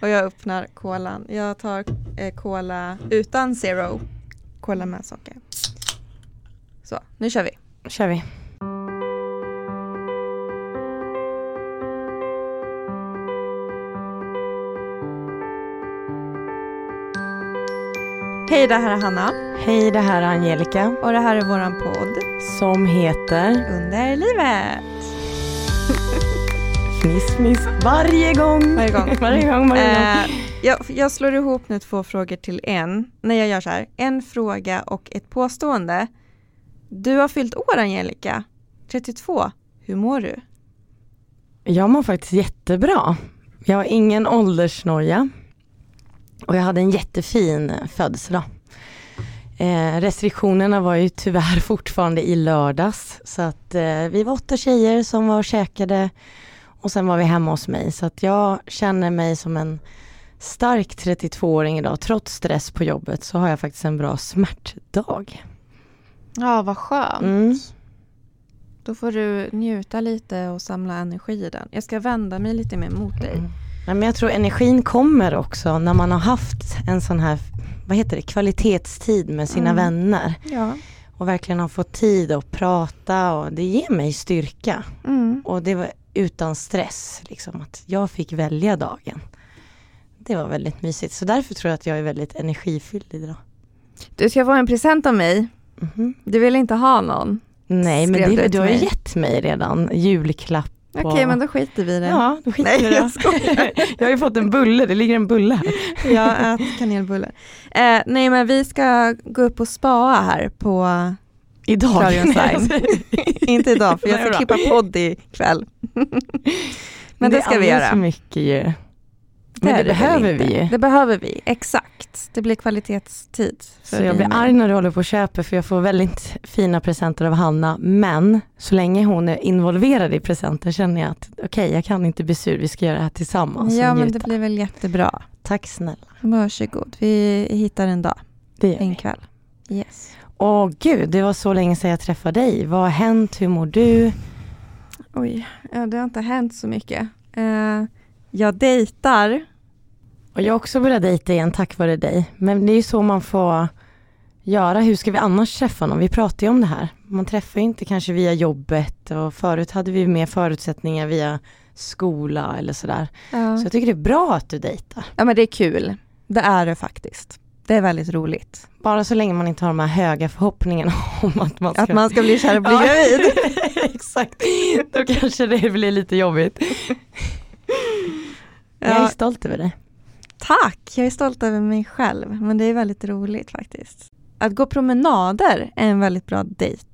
Och jag öppnar kolan. Jag tar eh, cola utan zero. Cola med socker. Så, nu kör vi. kör vi. Hej, det här är Hanna. Hej, det här är Angelica Och det här är våran podd som heter Under livet. Fniss varje gång. Varje gång. varje gång, varje gång. Eh, jag, jag slår ihop nu två frågor till en. När jag gör så här, en fråga och ett påstående. Du har fyllt år Angelica, 32. Hur mår du? Jag mår faktiskt jättebra. Jag har ingen åldersnoja. Och jag hade en jättefin födelsedag. Eh, restriktionerna var ju tyvärr fortfarande i lördags. Så att eh, vi var åtta tjejer som var och käkade. Och sen var vi hemma hos mig. Så att jag känner mig som en stark 32-åring idag. Trots stress på jobbet så har jag faktiskt en bra smärtdag. Ja, vad skönt. Mm. Då får du njuta lite och samla energi i den. Jag ska vända mig lite mer mot dig. Ja, men jag tror energin kommer också när man har haft en sån här, vad heter det, kvalitetstid med sina Mm. vänner. Ja. Och verkligen har fått tid att prata och det ger mig styrka. Mm. Och det utan stress, liksom att jag fick välja dagen. Det var väldigt mysigt. Så därför tror jag att jag är väldigt energifylld idag. Du ska få en present av mig. Mhm. Du vill inte ha någon? Nej, men det, du du har ju gett mig redan julklapp. Okej, och- men då skiter vi i det. Ja, då skiter Nej, vi det. jag skojar. jag har ju fått en bulle, det ligger en bulle här. Jag äter kanelbullar. Eh, nej, men vi ska gå upp och spaa här på, Idag. Sign. inte idag för jag Nej ska klippa podd ikväll. men det det ska är vi göra. för mycket ju. Men är det väl behöver vi ju. Det behöver vi, exakt. Det blir kvalitetstid. Så jag blir arg när du håller på och köper för jag får väldigt fina presenter av Hanna. Men så länge hon är involverad i presenten känner jag att okej, jag kan inte bli sur, vi ska göra det här tillsammans Ja, men det blir väl jättebra. Tack snälla. Varsågod. Vi hittar en dag, Det gör en vi. kväll. Yes. Åh gud, det var så länge sedan jag träffade dig. Vad har hänt? Hur mår du? Oj, ja, det har inte hänt så mycket. Eh, jag dejtar. Och jag har också börjat dejta igen tack vare dig. Men det är ju så man får göra. Hur ska vi annars träffa någon? Vi pratar ju om det här. Man träffar ju inte kanske via jobbet och förut hade vi mer förutsättningar via skola eller sådär. Ja. Så jag tycker det är bra att du dejtar. ja, men det är kul. Det är det faktiskt. Det är väldigt roligt. Bara så länge man inte har de här höga förhoppningarna om att man ska... Att man ska bli kär och bli gravid. Exakt, då kanske det blir lite jobbigt. Jag är Ja, stolt över dig. tack, jag är stolt över mig själv. Men det är väldigt roligt faktiskt. Att gå promenader är en väldigt bra dejt.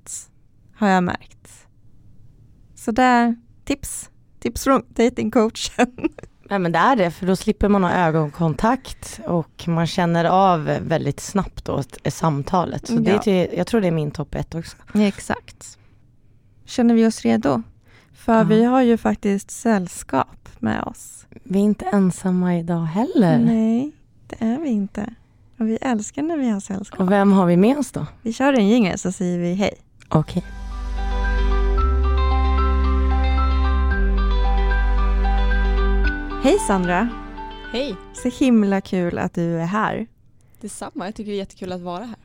Har jag märkt. Så där, tips. Tips från datingcoachen. Nej men det är det, för då slipper man ha ögonkontakt och man känner av väldigt snabbt då samtalet. Så det är Ja. till, jag tror det är min topp ett också. Ja, exakt. Känner vi oss redo? För Ja. vi har ju faktiskt sällskap med oss. Vi är inte ensamma idag heller. Nej, det är vi inte. Och vi älskar när vi har sällskap. Och vem har vi med oss då? Vi kör en jingel så säger vi hej. Okej. Hej Sandra! Hej, Så himla kul att du är här. detsamma. Jag tycker det är jättekul att vara här.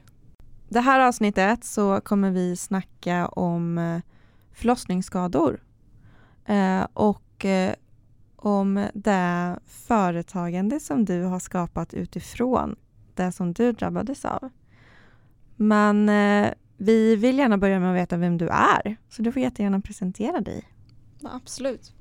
Det här avsnittet så kommer vi snacka om eh, förlossningsskador. Eh, och eh, om det företagande som du har skapat utifrån det som du drabbades av. Men vi vill gärna börja med att veta vem du är. Så du får jättegärna presentera dig. Ja, absolut.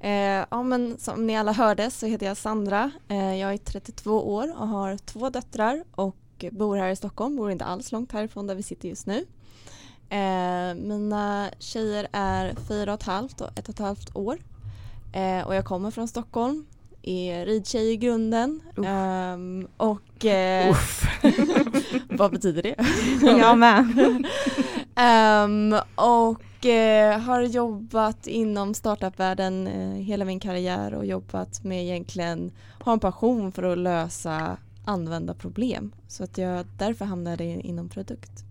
Eh, ja, men som ni alla hörde så heter jag Sandra. Eh, jag är 32 år och har två döttrar och bor här i Stockholm. Bor inte alls långt härifrån där vi sitter just nu. Eh, mina tjejer är fyra och ett halvt och ett och ett halvt år. Eh, och jag kommer från Stockholm. Är ridtjej i grunden. Ehm, och eh, vad betyder det? Jag med. Ehm, och eh, har jobbat inom startupvärlden eh, hela min karriär och jobbat med egentligen, har en passion för att lösa använda problem. Så att jag därför hamnade in- inom produkt.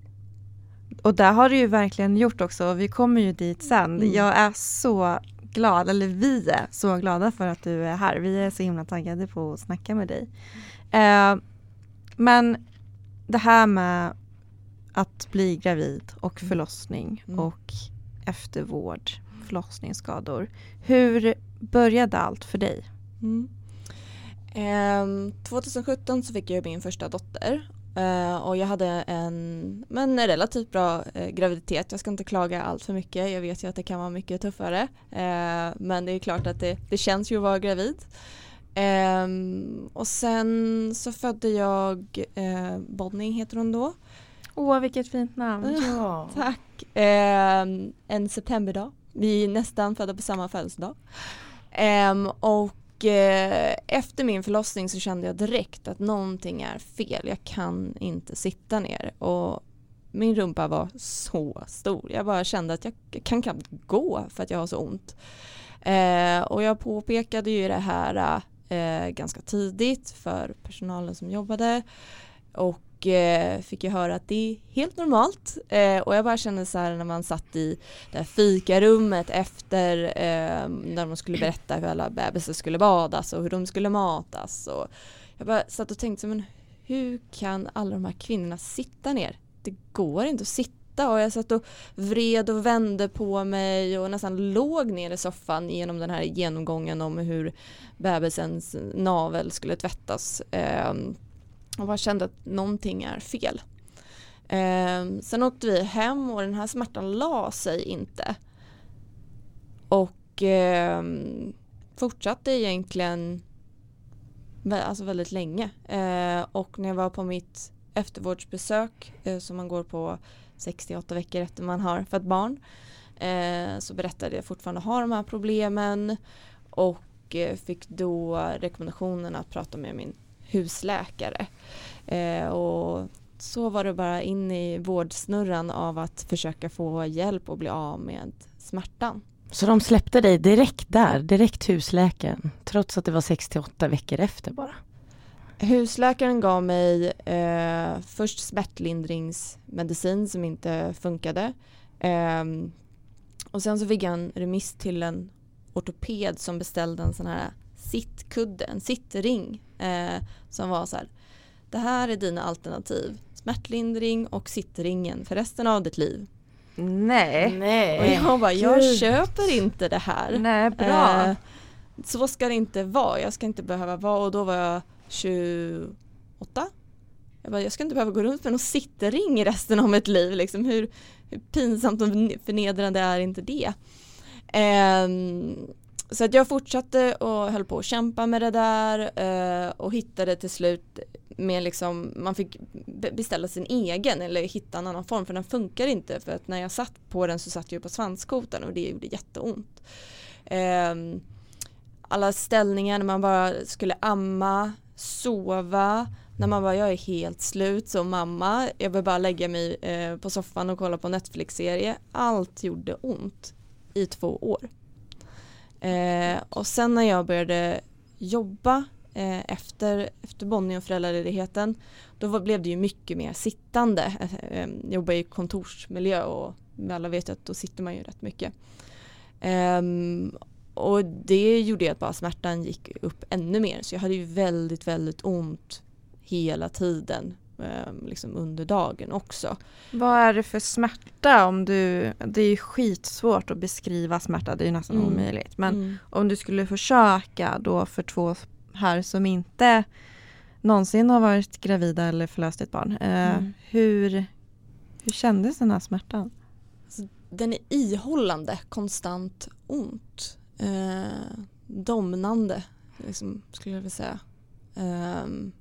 Och det har du ju verkligen gjort också. Vi kommer ju dit sen. Mm. Jag är så glada, eller vi är så glada för att du är här. Vi är så himla taggade på att snacka med dig. Eh, men det här med att bli gravid och Mm. förlossning Mm. och eftervård, förlossningsskador. Hur började allt för dig? Mm. Eh, 2017 så fick jag min första dotter Eh, och jag hade en, men en relativt bra eh, graviditet. Jag ska inte klaga allt för mycket. Jag vet ju att det kan vara mycket tuffare. Eh, men det är klart att det, det känns ju att vara gravid. Ehm, och sen så födde jag eh, Bonnie heter hon då. Åh, vilket fint namn. Ja. Tack. Ehm, en septemberdag. Vi är nästan födda på samma födelsedag. Ehm, och eh, efter min förlossning så kände jag direkt att någonting är fel. Jag kan inte sitta ner. Och min rumpa var så stor. Jag bara kände att jag, kan knappt gå för att jag har så ont. Eh, och jag påpekade ju det här eh, ganska tidigt för personalen som jobbade. Och eh, fick ju höra att det är helt normalt. Eh, och jag bara kände så här när man satt i det här fikarummet efter eh, när de skulle berätta hur alla bebisar skulle badas och hur de skulle matas. Och jag bara satt och tänkte, men hur kan alla de här kvinnorna sitta ner? Det går inte att sitta och jag satt och vred och vände på mig och nästan låg ner i soffan genom den här genomgången om hur bebisens navel skulle tvättas. Ehm, och bara kände att någonting är fel. Eh, sen åkte vi hem och den här smärtan la sig inte. Och eh, fortsatte egentligen alltså väldigt länge. Eh, och när jag var på mitt eftervårdsbesök eh, som man går på 68 veckor efter man har fött barn eh, så berättade jag fortfarande har de här problemen och eh, fick då rekommendationen att prata med min husläkare. Eh, och så var det bara in i vårdsnurran av att försöka få hjälp och bli av med smärtan. Så de släppte dig direkt där, direkt husläkaren, trots att det var 68 veckor efter bara? Husläkaren gav mig eh, först smärtlindringsmedicin som inte funkade. Ehm, och sen så fick jag en remiss till en ortoped som beställde en sån här sittkudde, en sittring eh, som var så här. Det här är dina alternativ. Smärtlindring och sittringen för resten av ditt liv. Nej. Och Nej. jag bara, jag Gud. köper inte det här. Nej, bra. Eh, så ska det inte vara. Jag ska inte behöva vara och då var jag 28. Jag bara, jag ska inte behöva gå runt med någon sittring resten av mitt liv. Liksom. Hur, hur pinsamt och förnedrande är inte det? Ehm, så att jag fortsatte och höll på att kämpa med det där eh, och hittade till slut med liksom, man fick beställa sin egen eller hitta en annan form för den funkar inte för att när jag satt på den så satt jag på svanskotan och det gjorde jätteont. Eh, alla ställningar när man bara skulle amma, sova, när man bara jag är helt slut som mamma, jag vill bara lägga mig eh, på soffan och kolla på Netflix-serie. Allt gjorde ont i två år. Eh, och sen när jag började jobba eh, efter, efter Bonnie och föräldraledigheten då var, blev det ju mycket mer sittande. Eh, eh jobba i kontorsmiljö och alla vet att då sitter man ju rätt mycket. Ehm, och det gjorde att bara smärtan gick upp ännu mer så jag hade ju väldigt väldigt ont hela tiden liksom under dagen också. Vad är det för smärta om du, det är ju skitsvårt att beskriva smärta, det är ju nästan Mm. omöjligt. Men Mm. om du skulle försöka då för två här som inte någonsin har varit gravida eller förlöst ett barn. Eh, Mm. hur, hur kändes den här smärtan? den är ihållande, konstant ont. Eh, domnande, liksom, skulle jag vilja säga. Ehm,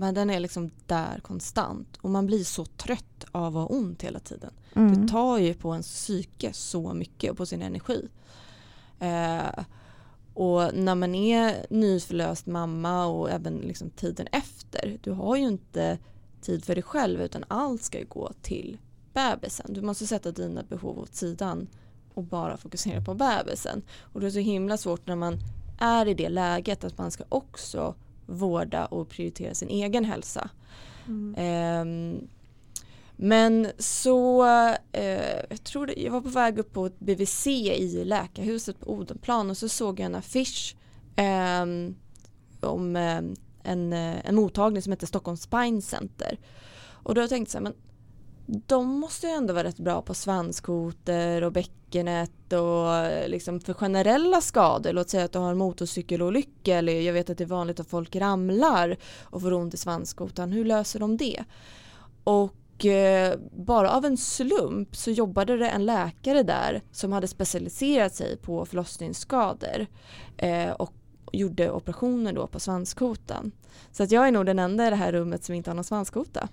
men den är liksom där konstant och man blir så trött av att ha ont hela tiden. Mm. Det tar ju på ens psyke så mycket och på sin energi. Eh, och när man är nyförlöst mamma och även liksom tiden efter, du har ju inte tid för dig själv utan allt ska ju gå till bebisen. Du måste sätta dina behov åt sidan och bara fokusera på bebisen. Och det är så himla svårt när man är i det läget att man ska också vårda och prioritera sin egen hälsa. Mm. Ehm, Men så, eh, jag tror det, jag var på väg upp på ett BVC i läkarhuset på Odenplan och så såg jag en affisch eh, om eh, en, eh, en mottagning som heter Stockholm Spine Center. Och då tänkte jag men de måste ju ändå vara rätt bra på svanskoter och bäckenet och eh, liksom för generella skador. Låt säga att du har en motorcykelolycka eller jag vet att det är vanligt att folk ramlar och får ont i svanskotan. Hur löser de det? Och eh, bara av en slump så jobbade det en läkare där som hade specialiserat sig på förlossningsskador eh, och gjorde operationer då på svanskotan. Så att jag är nog den enda i det här rummet som inte har någon svanskota.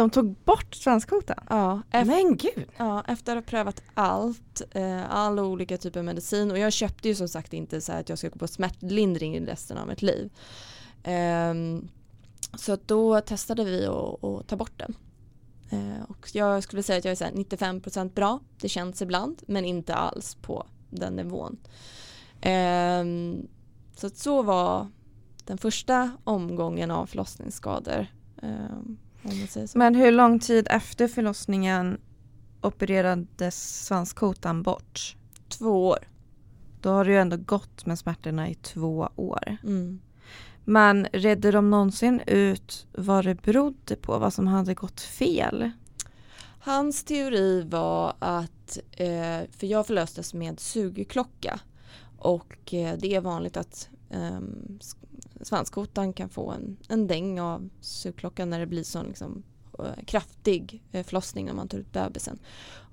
De tog bort svanskotan? Ja, Men gud! Ja, efter att ha prövat allt, eh, alla olika typer av medicin och jag köpte ju som sagt inte så att jag ska gå på smärtlindring resten av mitt liv. Um, så då testade vi att ta bort den. Uh, och jag skulle säga att jag är så 95% bra, det känns ibland, men inte alls på den nivån. Um, så att så var den första omgången av förlossningsskador. Men hur lång tid efter förlossningen opererades svanskotan bort? Två år. Då har du ju ändå gått med smärtorna i två år. Mm. Men redde de någonsin ut vad det berodde på, vad som hade gått fel? Hans teori var att, eh, för jag förlöstes med sugklocka och eh, det är vanligt att eh, svanskotan kan få en, en däng av sugklockan när det blir sån liksom, eh, kraftig eh, förlossning när man tar ut bebisen.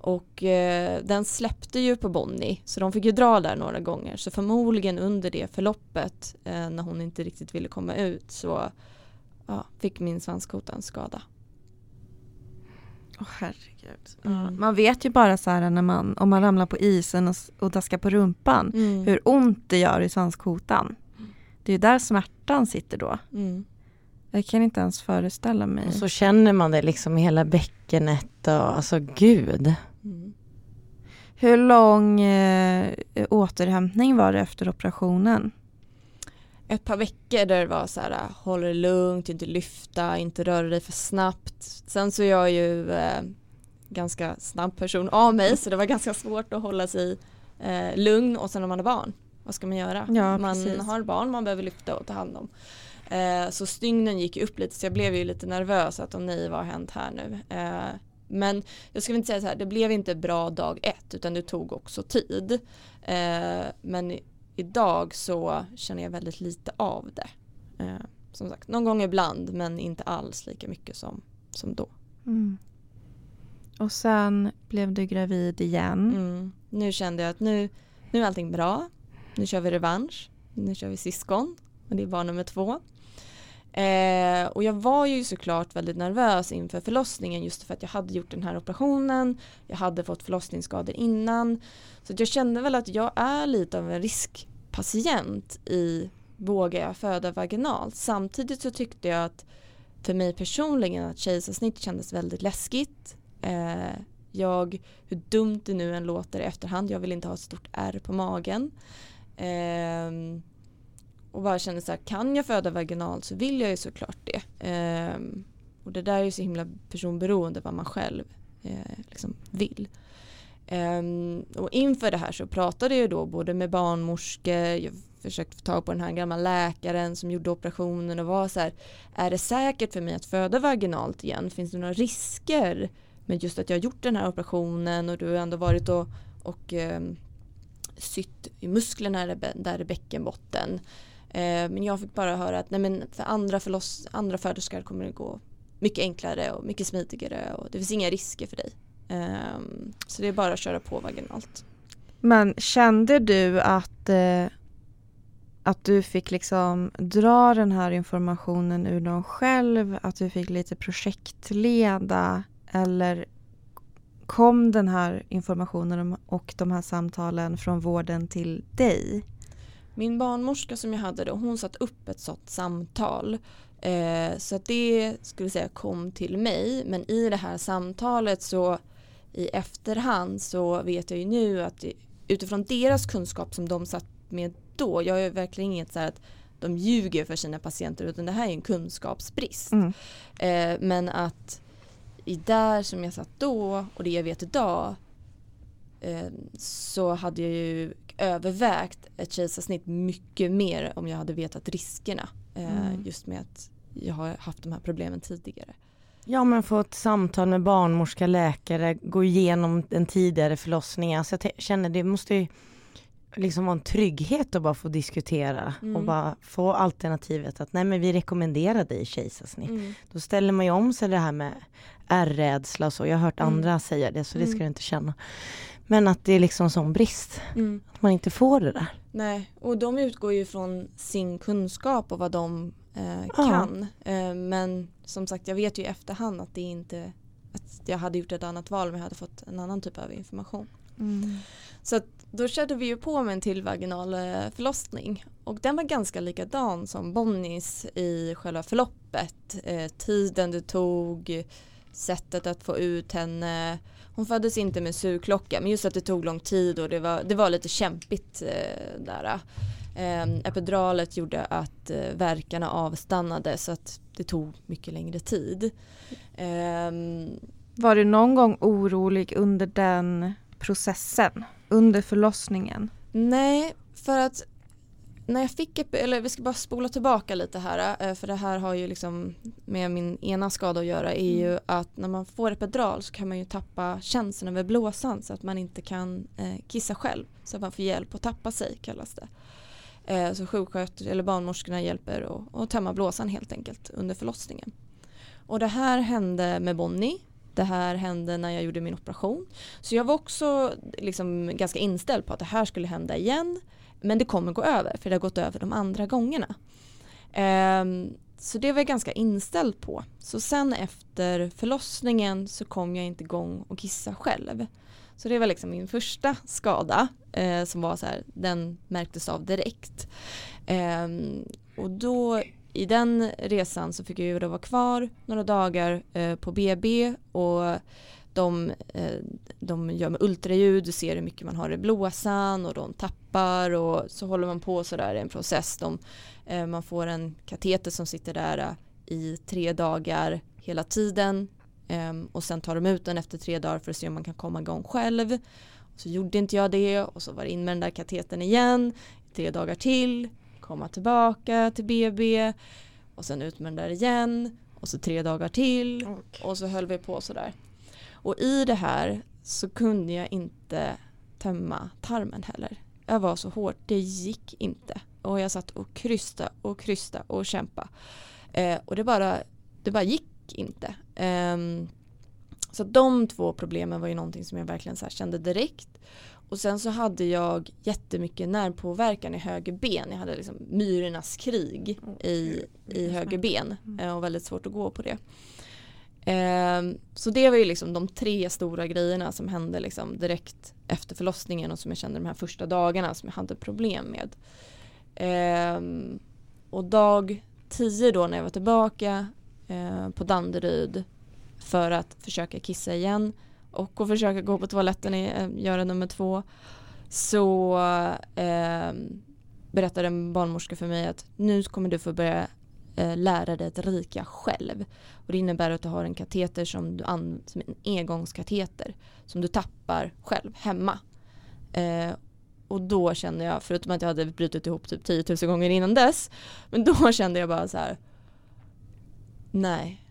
Och eh, den släppte ju på Bonnie så de fick ju dra där några gånger så förmodligen under det förloppet eh, när hon inte riktigt ville komma ut så ja, fick min svanskota en skada. Åh oh, herregud. Mm. Man vet ju bara så här när man, om man ramlar på isen och, och daskar på rumpan mm. hur ont det gör i svanskotan. Det är där smärtan sitter då. Mm. Jag kan inte ens föreställa mig. Och så känner man det liksom i hela bäckenet och alltså gud. Mm. Hur lång eh, återhämtning var det efter operationen? Ett par veckor där det var så här, håll det lugnt, inte lyfta, inte röra dig för snabbt. Sen så är jag ju eh, ganska snabb person av mig så det var ganska svårt att hålla sig eh, lugn och sen när man har barn vad ska man göra? Ja, man precis. har barn man behöver lyfta och ta hand om. Eh, så stygnen gick upp lite så jag blev ju lite nervös att om nej vad har hänt här nu? Eh, men jag skulle inte säga så här, det blev inte bra dag ett utan det tog också tid. Eh, men idag så känner jag väldigt lite av det. Eh, som sagt, någon gång ibland men inte alls lika mycket som, som då. Mm. Och sen blev du gravid igen. Mm. Nu kände jag att nu, nu är allting bra nu kör vi revansch, nu kör vi syskon och det är barn nummer två. Eh, och jag var ju såklart väldigt nervös inför förlossningen just för att jag hade gjort den här operationen, jag hade fått förlossningsskador innan. Så jag kände väl att jag är lite av en riskpatient i vågar jag föda vaginalt. Samtidigt så tyckte jag att för mig personligen att kejsarsnitt kändes väldigt läskigt. Eh, jag, hur dumt det nu än låter i efterhand, jag vill inte ha ett stort ärr på magen. Um, och bara kände så här, kan jag föda vaginalt så vill jag ju såklart det. Um, och det där är ju så himla personberoende vad man själv eh, liksom vill. Um, och inför det här så pratade jag då både med barnmorskor, jag försökte få tag på den här gamla läkaren som gjorde operationen och var så här, är det säkert för mig att föda vaginalt igen? Finns det några risker med just att jag har gjort den här operationen och du har ändå varit och, och um, sytt i musklerna där i bäckenbotten. Eh, men jag fick bara höra att nej men för andra, förloss, andra föderskor kommer det gå mycket enklare och mycket smidigare och det finns inga risker för dig. Ehm, så det är bara att köra på vaginalt. Men kände du att, eh, att du fick liksom dra den här informationen ur dem själv? Att du fick lite projektleda? Eller kom den här informationen och de här samtalen från vården till dig? Min barnmorska som jag hade då, hon satt upp ett sådant samtal. Eh, så att det skulle säga kom till mig. Men i det här samtalet så i efterhand så vet jag ju nu att utifrån deras kunskap som de satt med då, jag är verkligen inget så här att de ljuger för sina patienter utan det här är en kunskapsbrist. Mm. Eh, men att i där som jag satt då och det jag vet idag eh, så hade jag ju övervägt ett kejsarsnitt mycket mer om jag hade vetat riskerna. Eh, Mm. Just med att jag har haft de här problemen tidigare. Ja men få ett samtal med barnmorska, läkare, gå igenom den tidigare förlossningen. Så jag känner det måste ju liksom vara en trygghet att bara få diskutera och Mm. bara få alternativet att nej men vi rekommenderar dig kejsarsnitt. Mm. Då ställer man ju om sig det här med ärrädsla och så. Jag har hört Mm. andra säga det så det ska Mm. du inte känna. Men att det är liksom sån brist, Mm. att man inte får det där. Nej, och de utgår ju från sin kunskap och vad de eh, Ja. kan. Eh, men som sagt, jag vet ju i efterhand att det inte att jag hade gjort ett annat val om jag hade fått en annan typ av information. Mm. Så att då körde vi ju på med en till vaginal eh, förlossning och den var ganska likadan som Bonnies i själva förloppet. Eh, tiden det tog, sättet att få ut henne. Hon föddes inte med sugklocka men just att det tog lång tid och det var, det var lite kämpigt eh, där. Eh, epiduralet gjorde att eh, verkarna avstannade så att det tog mycket längre tid. Ehm. Var du någon gång orolig under den processen? Under förlossningen? Nej, för att när jag fick, eller vi ska bara spola tillbaka lite här, eh, för det här har ju liksom med min ena skada att göra, är ju att när man får epidural så kan man ju tappa känslan över blåsan så att man inte kan eh, kissa själv. Så att man får hjälp att tappa sig kallas det. Eh, så sjuksköterskor eller barnmorskorna hjälper att, att tömma blåsan helt enkelt under förlossningen. Och det här hände med Bonnie. Det här hände när jag gjorde min operation. Så jag var också liksom ganska inställd på att det här skulle hända igen. Men det kommer gå över för det har gått över de andra gångerna. Um, så det var jag ganska inställd på. Så sen efter förlossningen så kom jag inte igång och kissa själv. Så det var liksom min första skada eh, som var så här, den märktes av direkt. Eh, och då i den resan så fick jag ju då vara kvar några dagar eh, på BB och de, eh, de gör med ultraljud, och ser hur mycket man har i blåsan och de tappar och så håller man på sådär i en process. De, eh, man får en kateter som sitter där eh, i tre dagar hela tiden eh, och sen tar de ut den efter tre dagar för att se om man kan komma igång själv. Och så gjorde inte jag det och så var det in med den där katetern igen tre dagar till, komma tillbaka till BB och sen ut med den där igen och så tre dagar till och så höll vi på sådär. Och i det här så kunde jag inte tömma tarmen heller. Jag var så hårt, det gick inte. Och jag satt och krysta och krysta och kämpa. Eh, och det bara, det bara gick inte. Ehm, så de två problemen var ju någonting som jag verkligen så kände direkt. Och sen så hade jag jättemycket nervpåverkan i höger ben. Jag hade liksom myrornas krig i, i höger ben eh, och väldigt svårt att gå på det. Ehm, så det var ju liksom de tre stora grejerna som hände liksom direkt efter förlossningen och som jag kände de här första dagarna som jag hade problem med. Ehm, och dag 10 då när jag var tillbaka eh, på Danderyd för att försöka kissa igen och att försöka gå på toaletten och eh, göra nummer två så eh, berättade en barnmorska för mig att nu kommer du få börja eh, lära dig att rika själv. Och det innebär att du har en kateter som du använder som en engångskateter som du tappar själv hemma. Eh, och då kände jag, förutom att jag hade brutit ihop typ 10 000 gånger innan dess, men då kände jag bara så här. Nej,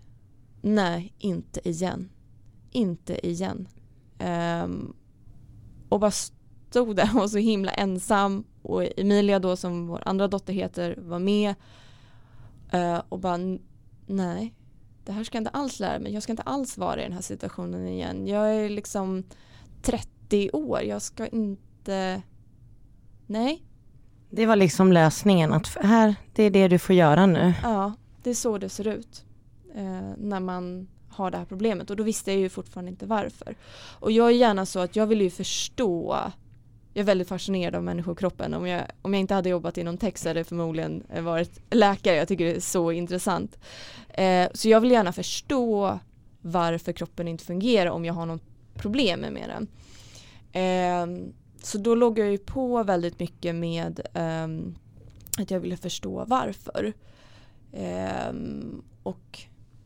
nej, inte igen. Inte igen. Ehm, och bara stod där och var så himla ensam och Emilia då som vår andra dotter heter var med Eh, och bara nej, det här ska jag inte alls lära mig. Jag ska inte alls vara i den här situationen igen. Jag är liksom 30 år. Jag ska inte, nej, Det var liksom lösningen att här, det är det du får göra nu. Ja, det är så det ser ut eh, när man har det här problemet och då visste jag ju fortfarande inte varför. Och jag är gärna så att jag vill ju förstå jag är väldigt fascinerad av människokroppen. Om jag, om jag inte hade jobbat inom tech så hade jag förmodligen varit läkare. Jag tycker det är så intressant. Eh, så jag vill gärna förstå varför kroppen inte fungerar om jag har något problem med den. Eh, så då låg jag ju på väldigt mycket med eh, att jag ville förstå varför. Ehm, och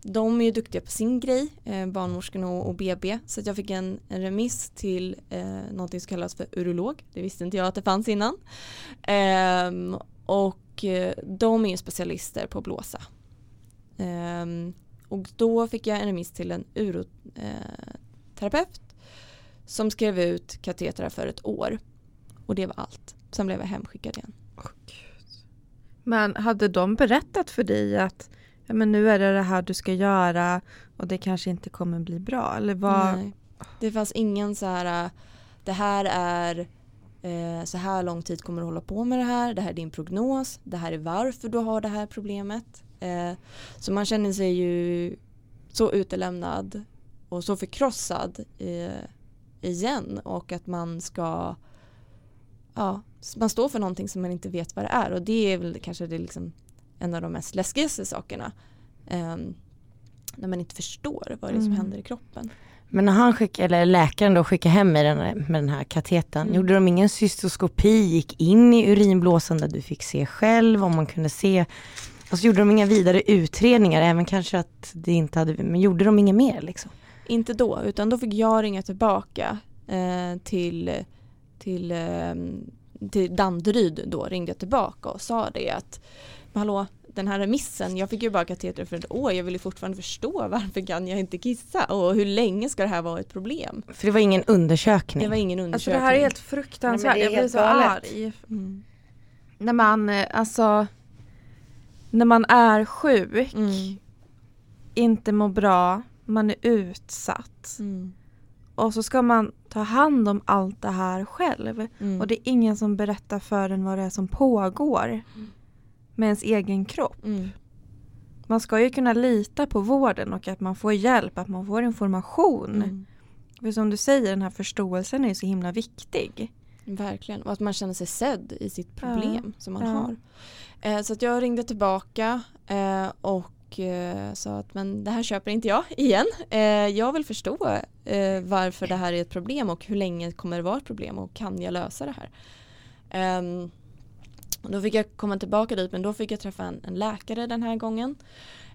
de är ju duktiga på sin grej, eh, barnmorskorna och, och BB. Så att jag fick en, en remiss till eh, någonting som kallas för urolog. Det visste inte jag att det fanns innan. Eh, och eh, de är ju specialister på att blåsa. Eh, och då fick jag en remiss till en uroterapeut eh, som skrev ut katetrar för ett år. Och det var allt. Sen blev jag hemskickad igen. Men hade de berättat för dig att men nu är det det här du ska göra och det kanske inte kommer bli bra? Eller vad? Nej. Det fanns ingen så här, äh, det här är eh, så här lång tid kommer du hålla på med det här, det här är din prognos, det här är varför du har det här problemet. Eh, så man känner sig ju så utelämnad och så förkrossad eh, igen och att man ska ja, man står för någonting som man inte vet vad det är och det är väl kanske det liksom en av de mest läskigaste sakerna. Um, när man inte förstår vad det är som mm. händer i kroppen. Men när han skickade, eller läkaren då skickade hem med den, med den här kateten, mm. gjorde de ingen cystoskopi, gick in i urinblåsan där du fick se själv om man kunde se Alltså gjorde de inga vidare utredningar, även kanske att det inte hade, men gjorde de inget mer liksom? Inte då, utan då fick jag ringa tillbaka eh, till, till, eh, till Danderyd då, ringde jag tillbaka och sa det att hallå, den här remissen, jag fick ju bara kateter för ett år, jag vill ju fortfarande förstå varför kan jag inte kissa och hur länge ska det här vara ett problem? För det var ingen undersökning? Det var ingen undersökning. Alltså det här är helt fruktansvärt, Nej, är jag blir så arg. Mm. När man, eh, alltså, när man är sjuk, mm. inte mår bra, man är utsatt. Mm. Och så ska man ta hand om allt det här själv. Mm. Och det är ingen som berättar för en vad det är som pågår. Med ens egen kropp. Mm. Man ska ju kunna lita på vården och att man får hjälp, att man får information. Mm. För som du säger, den här förståelsen är så himla viktig. Verkligen, och att man känner sig sedd i sitt problem ja. som man ja. har. Eh, så att jag ringde tillbaka eh, och eh, sa att men det här köper inte jag igen. Eh, jag vill förstå eh, varför det här är ett problem och hur länge kommer det vara ett problem och kan jag lösa det här. Um, då fick jag komma tillbaka dit men då fick jag träffa en, en läkare den här gången.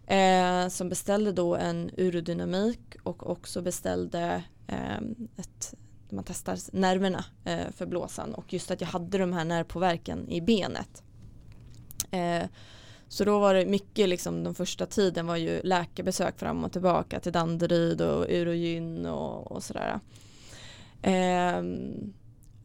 Eh, som beställde då en urodynamik och också beställde eh, ett man testar nerverna eh, för blåsan och just att jag hade de här nervpåverkan i benet. Eh, så då var det mycket liksom den första tiden var ju läkarbesök fram och tillbaka till Danderyd och urogyn och, och sådär. Ehm,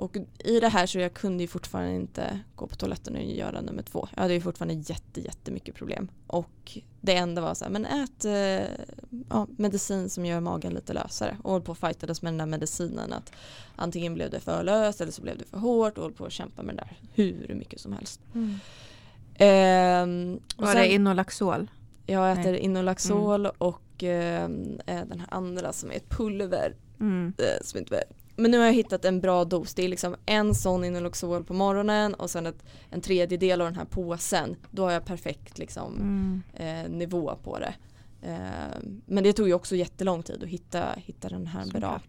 och i det här så jag kunde ju fortfarande inte gå på toaletten och göra nummer två. Jag hade ju fortfarande jätte, jättemycket problem. Och det enda var så här, men ät eh, ja, medicin som gör magen lite lösare. Och höll på att fightades med den där medicinen. Att antingen blev det för löst eller så blev det för hårt. Och höll på att kämpa med det där hur mycket som helst. Mm. Eh, var sen, det Inolaxol? Jag äter Nej. Inolaxol mm. och eh, den här andra som är ett pulver. Mm. Eh, som inte men nu har jag hittat en bra dos. Det är liksom en sån Inoloxol på morgonen och sen ett, en tredjedel av den här påsen. Då har jag perfekt liksom, mm. eh, nivå på det. Eh, men det tog ju också jättelång tid att hitta, hitta den här bra,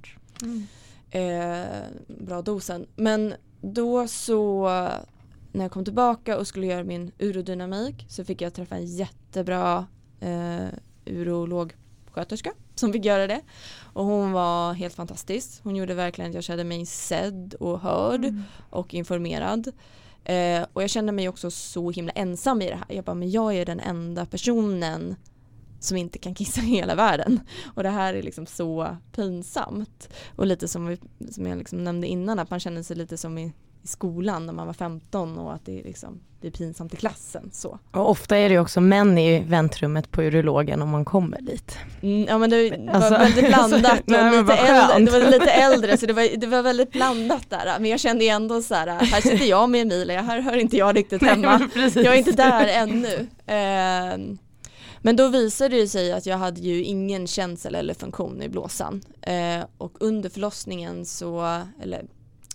mm. eh, bra dosen. Men då så när jag kom tillbaka och skulle göra min urodynamik så fick jag träffa en jättebra eh, urologsköterska som fick göra det. Och hon var helt fantastisk. Hon gjorde verkligen att jag kände mig sedd och hörd mm. och informerad. Eh, och jag kände mig också så himla ensam i det här. Jag bara, men jag är den enda personen som inte kan kissa i hela världen. Och det här är liksom så pinsamt. Och lite som, vi, som jag liksom nämnde innan, att man känner sig lite som i i skolan när man var 15 och att det är, liksom, det är pinsamt i klassen. Så. Och ofta är det också män i väntrummet på urologen om man kommer dit. Mm, ja men det var alltså, väldigt blandat och lite äldre, det var lite äldre så det var, det var väldigt blandat där. Men jag kände ändå så här, här sitter jag med Emilia, här hör inte jag riktigt hemma. Nej, jag är inte där ännu. Eh, men då visade det sig att jag hade ju ingen känsel eller funktion i blåsan. Eh, och under förlossningen så, eller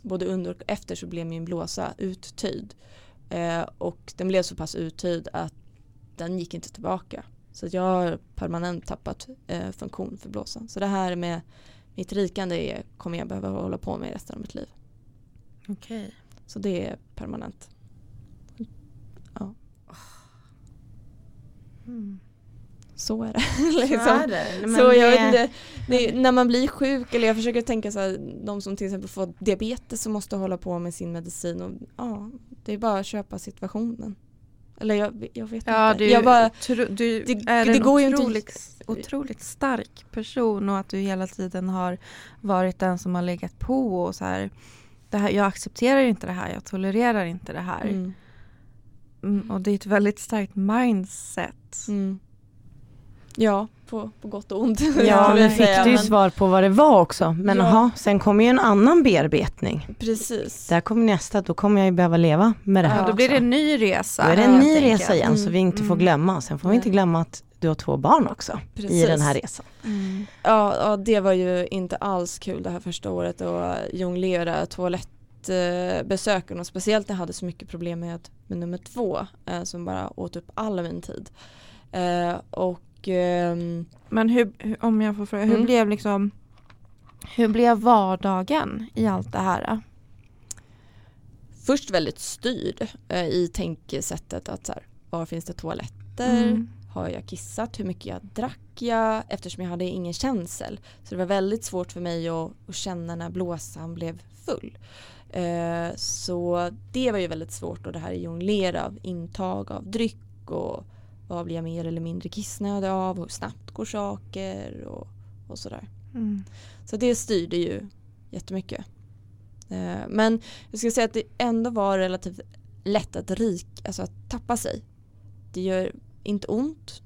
både under och efter så blev min blåsa uttöjd. Eh, och den blev så pass uttöjd att den gick inte tillbaka. Så jag har permanent tappat eh, funktion för blåsan. Så det här med mitt rikande kommer jag behöva hålla på med resten av mitt liv. Okej. Okay. Så det är permanent. Ja. Mm. Så är det. liksom. Så är det. Men Så jag det- inte, det, när man blir sjuk eller jag försöker tänka så här, de som till exempel får diabetes och måste hålla på med sin medicin och ja, det är bara att köpa situationen. Eller jag, jag vet Ja, inte. du, jag bara, tro, du det- är det en går ju inte- otroligt, otroligt stark person och att du hela tiden har varit den som har legat på och så här, det här jag accepterar inte det här, jag tolererar inte det här. mm, Mm, och det är ett väldigt starkt mindset. mm. Ja, på, på gott och ont. Ja, jag fick säga, du ju men- svar på vad det var också. Men Ja. jaha, sen kommer ju en annan bearbetning. Precis. Där kommer nästa, då kommer jag ju behöva leva med det här Ja, då också. blir det en ny resa. Då är det en ny resa igen så Mm, vi inte får mm. glömma. Sen får vi inte glömma att du har två barn också i Precis. den här resan. Mm. Ja, ja, det var ju inte alls kul det här första året att jonglera toalettbesöken och speciellt när jag hade så mycket problem med, med nummer två eh, som bara åt upp all min tid. Eh, och ehm, Men hur, hur, om jag får fråga, hur Mm. blev liksom hur blev vardagen i allt det här? först väldigt styrd eh, i tänkesättet att så här, var finns det toaletter? Mm. Har jag kissat? Hur mycket jag drack jag? Eftersom jag hade ingen känsel. Så det var väldigt svårt för mig att, att känna när blåsan blev full. Eh, så det var ju väldigt svårt och det här jonglera av intag av dryck och vad blir jag mer eller mindre kissnödig av? Hur snabbt går saker? Och, och sådär. Mm. Så det styrde ju jättemycket. Eh, Men jag skulle säga att det ändå var relativt lätt att rik, alltså att tappa sig. Det gör inte ont,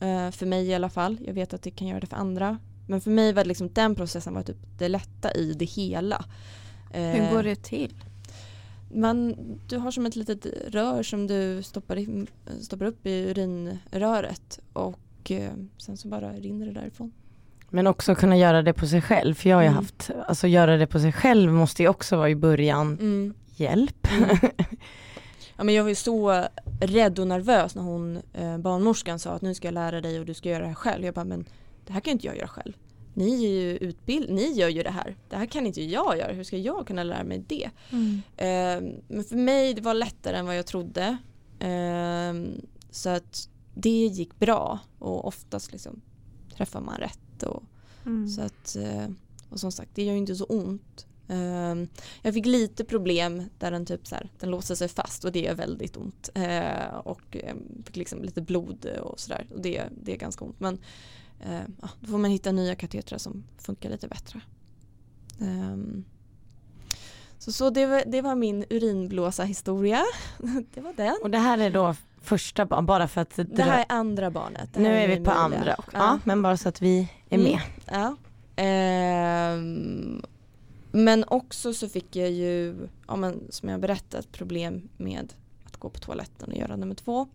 eh, för mig i alla fall. Jag vet att det kan göra det för andra. Men för mig var det liksom den processen var typ det lätta i det hela. Hur Eh, går det till? Man, du har som ett litet rör som du stoppar, in, stoppar upp i urinröret och eh, sen så bara rinner det därifrån. Men också kunna göra det på sig själv. För jag har ju Mm. haft, alltså göra det på sig själv måste ju också vara i början Mm. hjälp. Ja, men jag var ju så rädd och nervös när hon, eh, barnmorskan sa att nu ska jag lära dig och du ska göra det här själv. Jag bara, men det här kan inte jag göra själv. Ni är ju utbild ni gör ju det här. Det här kan inte jag göra. Hur ska jag kunna lära mig det? Mm. Eh, men för mig det var lättare än vad jag trodde. Eh, så att det gick bra och oftast liksom träffar man rätt. Och, Mm. så att, eh, och som sagt, det gör ju inte så ont. Ehm, Jag fick lite problem där den typ så här, den låser sig fast och det gör väldigt ont. Eh, Och eh, fick liksom lite blod och sådär och det, det är ganska ont. Men ja, då får man hitta nya katetrar som funkar lite bättre. Ehm, Så, så det, var, det var min urinblåsa historia. Det var den. Och det här är då första barn, bara för att Det här är andra barnet. Det nu här är vi på Emilia. andra. också. Ja, men bara så att vi är Mm. med. Ja. Ehm, men också så fick jag ju, ja, men, som jag berättat, problem med att gå på toaletten och göra nummer två.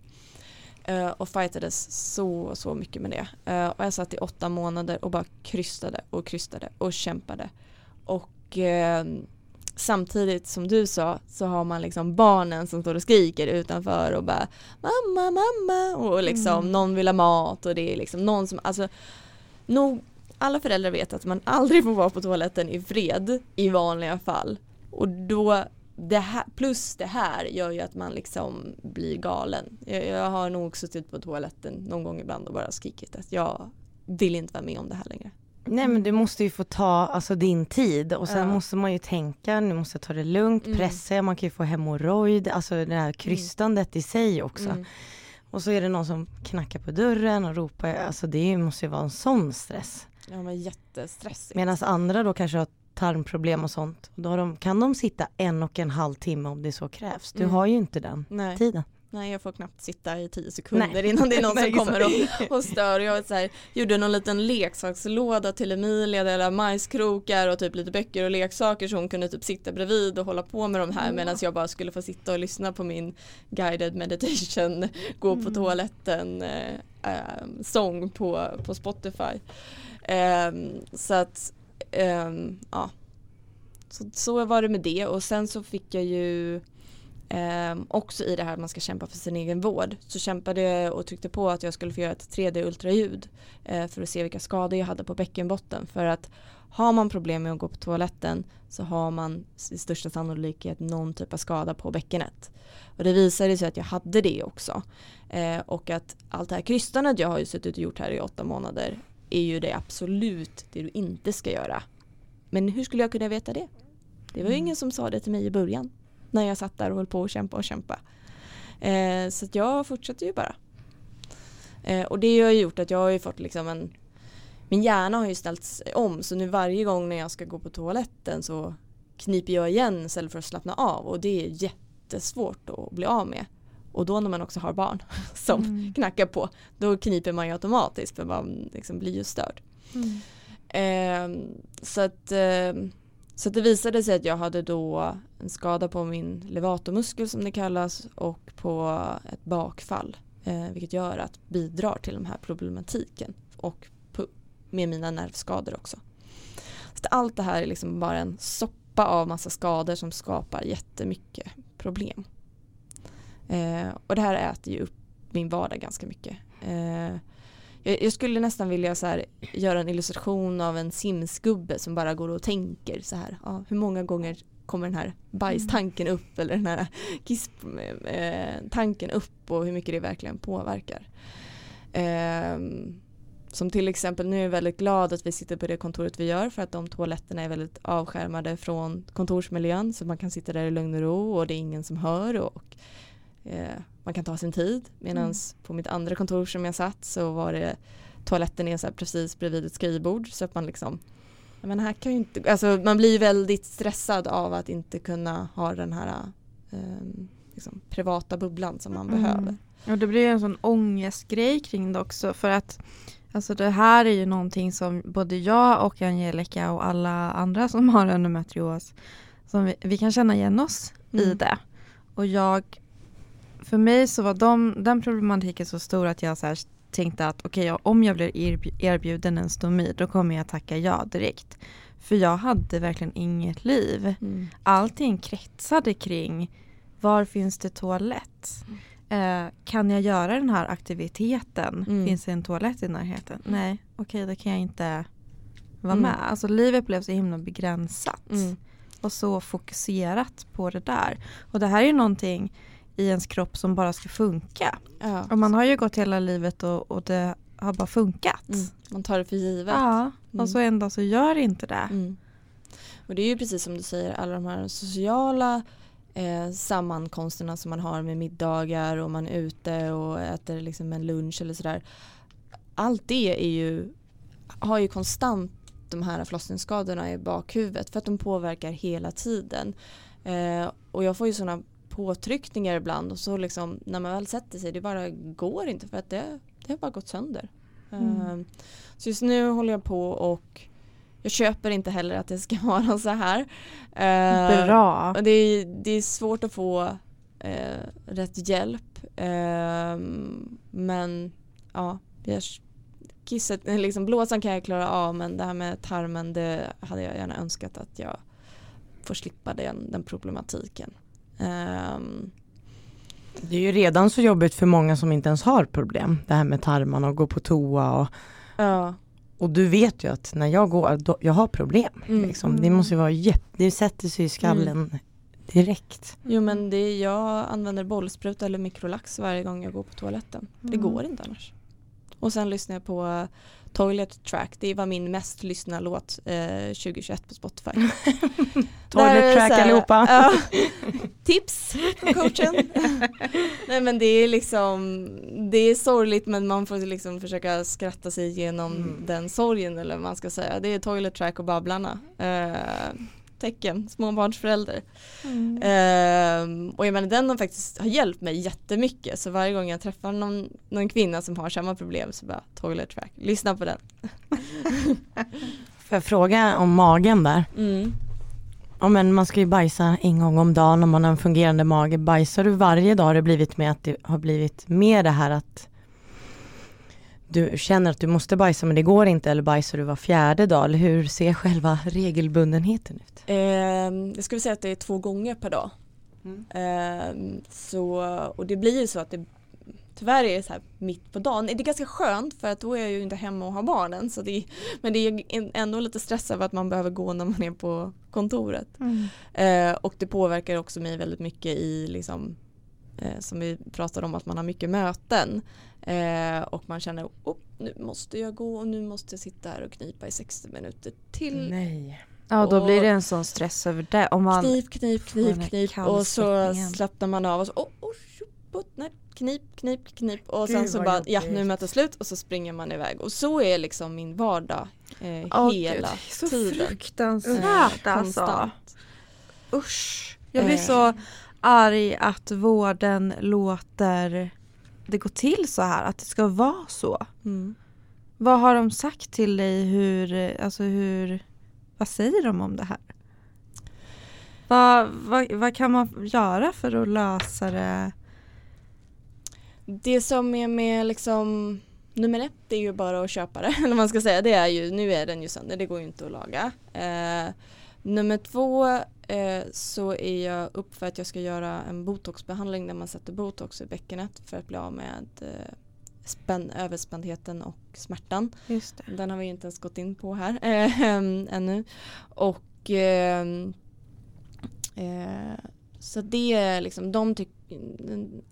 Eh, och fightades så, så mycket med det. Eh, och jag satt i åtta månader och bara krystade och krystade och kämpade. Och ehm, samtidigt som du sa så har man liksom barnen som står och skriker utanför och bara mamma, mamma och liksom Mm. någon vill ha mat och det är liksom någon som, alltså nog alla föräldrar vet att man aldrig får vara på toaletten i fred i vanliga fall. Och då, det här, plus det här gör ju att man liksom blir galen. Jag, jag har nog suttit på toaletten någon gång ibland och bara skrikit att jag vill inte vara med om det här längre. Nej men du måste ju få ta alltså, din tid och sen Ja. måste man ju tänka, nu måste jag ta det lugnt, Mm. pressa, man kan ju få hemorrojd, alltså det här krystandet i sig också. Mm. Och så är det någon som knackar på dörren och ropar, alltså det måste ju vara en sån stress. Ja men jättestressigt. Medan andra då kanske har tarmproblem och sånt, då de, kan de sitta en och en halv timme om det så krävs. Du Mm. har ju inte den Nej. tiden. Nej jag får knappt sitta i tio sekunder Nej. innan det är någon Nej, som kommer och, och stör. Jag så här, gjorde någon liten leksakslåda till Emilia där majskrokar och typ lite böcker och leksaker så hon kunde typ sitta bredvid och hålla på med de här medan jag bara skulle få sitta och lyssna på min guided meditation, gå på Mm. toaletten, eh, eh, sång på, på Spotify. Ehm, så att, ehm, ja. Så, så var det med det och sen så fick jag ju Eh, också i det här att man ska kämpa för sin egen vård så kämpade jag och tryckte på att jag skulle få göra ett 3D ultraljud eh, för att se vilka skador jag hade på bäckenbotten för att har man problem med att gå på toaletten så har man i största sannolikhet någon typ av skada på bäckenet. Och det visade sig att jag hade det också. Eh, och att allt det här krystandet jag har ju suttit och gjort här i åtta månader är ju det absolut det du inte ska göra. Men hur skulle jag kunna veta det? Det var ju mm. ingen som sa det till mig i början. När jag satt där och höll på att kämpa och kämpa. Eh, så jag fortsatte ju bara. Eh, och det har ju gjort att jag har ju fått liksom en min hjärna har ju ställts om så nu varje gång när jag ska gå på toaletten så kniper jag igen istället för att slappna av och det är jättesvårt att bli av med. Och då när man också har barn som mm. knackar på då kniper man ju automatiskt för man liksom blir ju störd. Mm. Eh, så, att, eh, så att det visade sig att jag hade då en skada på min levatormuskel som det kallas och på ett bakfall. Eh, vilket gör att bidrar till den här problematiken och med mina nervskador också. Så allt det här är liksom bara en soppa av massa skador som skapar jättemycket problem. Eh, och det här äter ju upp min vardag ganska mycket. Eh, jag, jag, skulle nästan vilja så här, göra en illustration av en simsgubbe som bara går och tänker så här. Ja, hur många gånger kommer den här bajstanken upp eller den här kisstanken eh, upp och hur mycket det verkligen påverkar. Eh, som till exempel, nu är jag väldigt glad att vi sitter på det kontoret vi gör för att de toaletterna är väldigt avskärmade från kontorsmiljön så man kan sitta där i lugn och ro och det är ingen som hör och eh, man kan ta sin tid. Medan mm. på mitt andra kontor som jag satt så var det toaletten är så precis bredvid ett skrivbord så att man liksom men här kan ju inte, alltså man blir väldigt stressad av att inte kunna ha den här eh, liksom, privata bubblan som man mm. behöver. Och det blir en sån ångestgrej kring det också för att Alltså det här är ju någonting som både jag och Angelica och alla andra som har endometrios, som vi, vi kan känna igen oss mm. i det. Och jag, för mig så var de, den problematiken så stor att jag så tänkte att okej, okay, om jag blir erbjuden en stomi då kommer jag tacka ja direkt. För jag hade verkligen inget liv. Mm. Allting kretsade kring var finns det toalett? Mm. Eh, kan jag göra den här aktiviteten? Mm. Finns det en toalett i närheten? Mm. Nej, okej okay, då kan jag inte vara mm. med. Alltså livet blev så himla begränsat. Och så fokuserat på det där. Och det här är någonting i ens kropp som bara ska funka. Ja. Och man har ju gått hela livet och, och det har bara funkat. Mm. Man tar det för givet. Ja, och så en dag så gör inte det. Och det är ju precis som du säger, alla de här sociala eh, sammankomsterna som man har med middagar och man är ute och äter liksom en lunch eller sådär. Allt det är ju, har ju konstant de här förlossningsskadorna i bakhuvudet för att de påverkar hela tiden. Eh, och jag får ju sådana påtryckningar ibland och så liksom när man väl sätter sig det bara går inte för att det, det har bara gått sönder. Mm. Eh, så just nu håller jag på och jag köper inte heller att det ska vara så här. Uh, Bra. Det är, det är svårt att få uh, rätt hjälp. Uh, men ja, jag, kisset, liksom, blåsan kan jag klara av men det här med tarmen det hade jag gärna önskat att jag får slippa den, den problematiken. Um, det är ju redan så jobbigt för många som inte ens har problem. Det här med tarmarna och gå på toa och ja. Och du vet ju att när jag går, då, jag har problem. Mm. Liksom. Det måste vara jätte, det sätter sig i skallen mm. direkt. Jo men det, jag använder bollspruta eller mikrolax varje gång jag går på toaletten. Mm. Det går inte annars. Och sen lyssnar jag på Toilet Track. Det var min mest lyssnade låt eh, 2021 på Spotify. Toilet Track allihopa. Uh, tips från coachen. Nej men det är liksom, det är sorgligt men man får liksom försöka skratta sig igenom mm. den sorgen eller vad man ska säga. Det är Toilet Track och Babblarna. Uh, tecken, småbarnsförälder. Mm. Uh, och jag menar den har faktiskt har hjälpt mig jättemycket så varje gång jag träffar någon, någon kvinna som har samma problem så bara toilet track, lyssna på den. Får jag fråga om magen där? Mm. Ja men man ska ju bajsa en gång om dagen om man har en fungerande mage. Bajsar du varje dag har det blivit med att det har blivit mer det här att du känner att du måste bajsa men det går inte eller bajsar du var fjärde dag? Eller hur ser själva regelbundenheten ut? Eh, jag skulle säga att det är två gånger per dag. Mm. Ehm, så, och det blir ju så att det tyvärr är det så här mitt på dagen. Det är ganska skönt för att då är jag ju inte hemma och har barnen. Så det, men det är ändå lite stress över att man behöver gå när man är på kontoret. Mm. Eh, och det påverkar också mig väldigt mycket i liksom, eh, som vi pratade om att man har mycket möten. Eh, och man känner oh, nu måste jag gå och nu måste jag sitta här och knipa i 60 minuter till. Nej. Ja då blir det en sån stress över det. Om man, Knip, knip, knip, knip och så slappnar man av och så oh, oh, tjopp, nej, knip, knip, knip och sen Gud, så vad bara ja nu är mötet slut och så springer man iväg och så är liksom min vardag eh, Åh, hela Gud, så tiden. Eh, fruktansvärt alltså. konstant. Usch. Jag blir Eh. så arg att vården låter det gå till så här, att det ska vara så. Mm. Vad har de sagt till dig? Hur, alltså hur, vad säger de om det här? Vad, vad, vad kan man göra för att lösa det? Det som är med liksom nummer ett är ju bara att köpa det. Eller man ska säga. Det är ju, nu är den ju sönder, det går ju inte att laga. Eh, nummer två eh, så är jag upp för att jag ska göra en botoxbehandling där man sätter botox i bäckenet för att bli av med eh, spänn, överspändheten och smärtan. Just det. Den har vi inte ens gått in på här eh, ännu. Och ehm, eh, så det är liksom de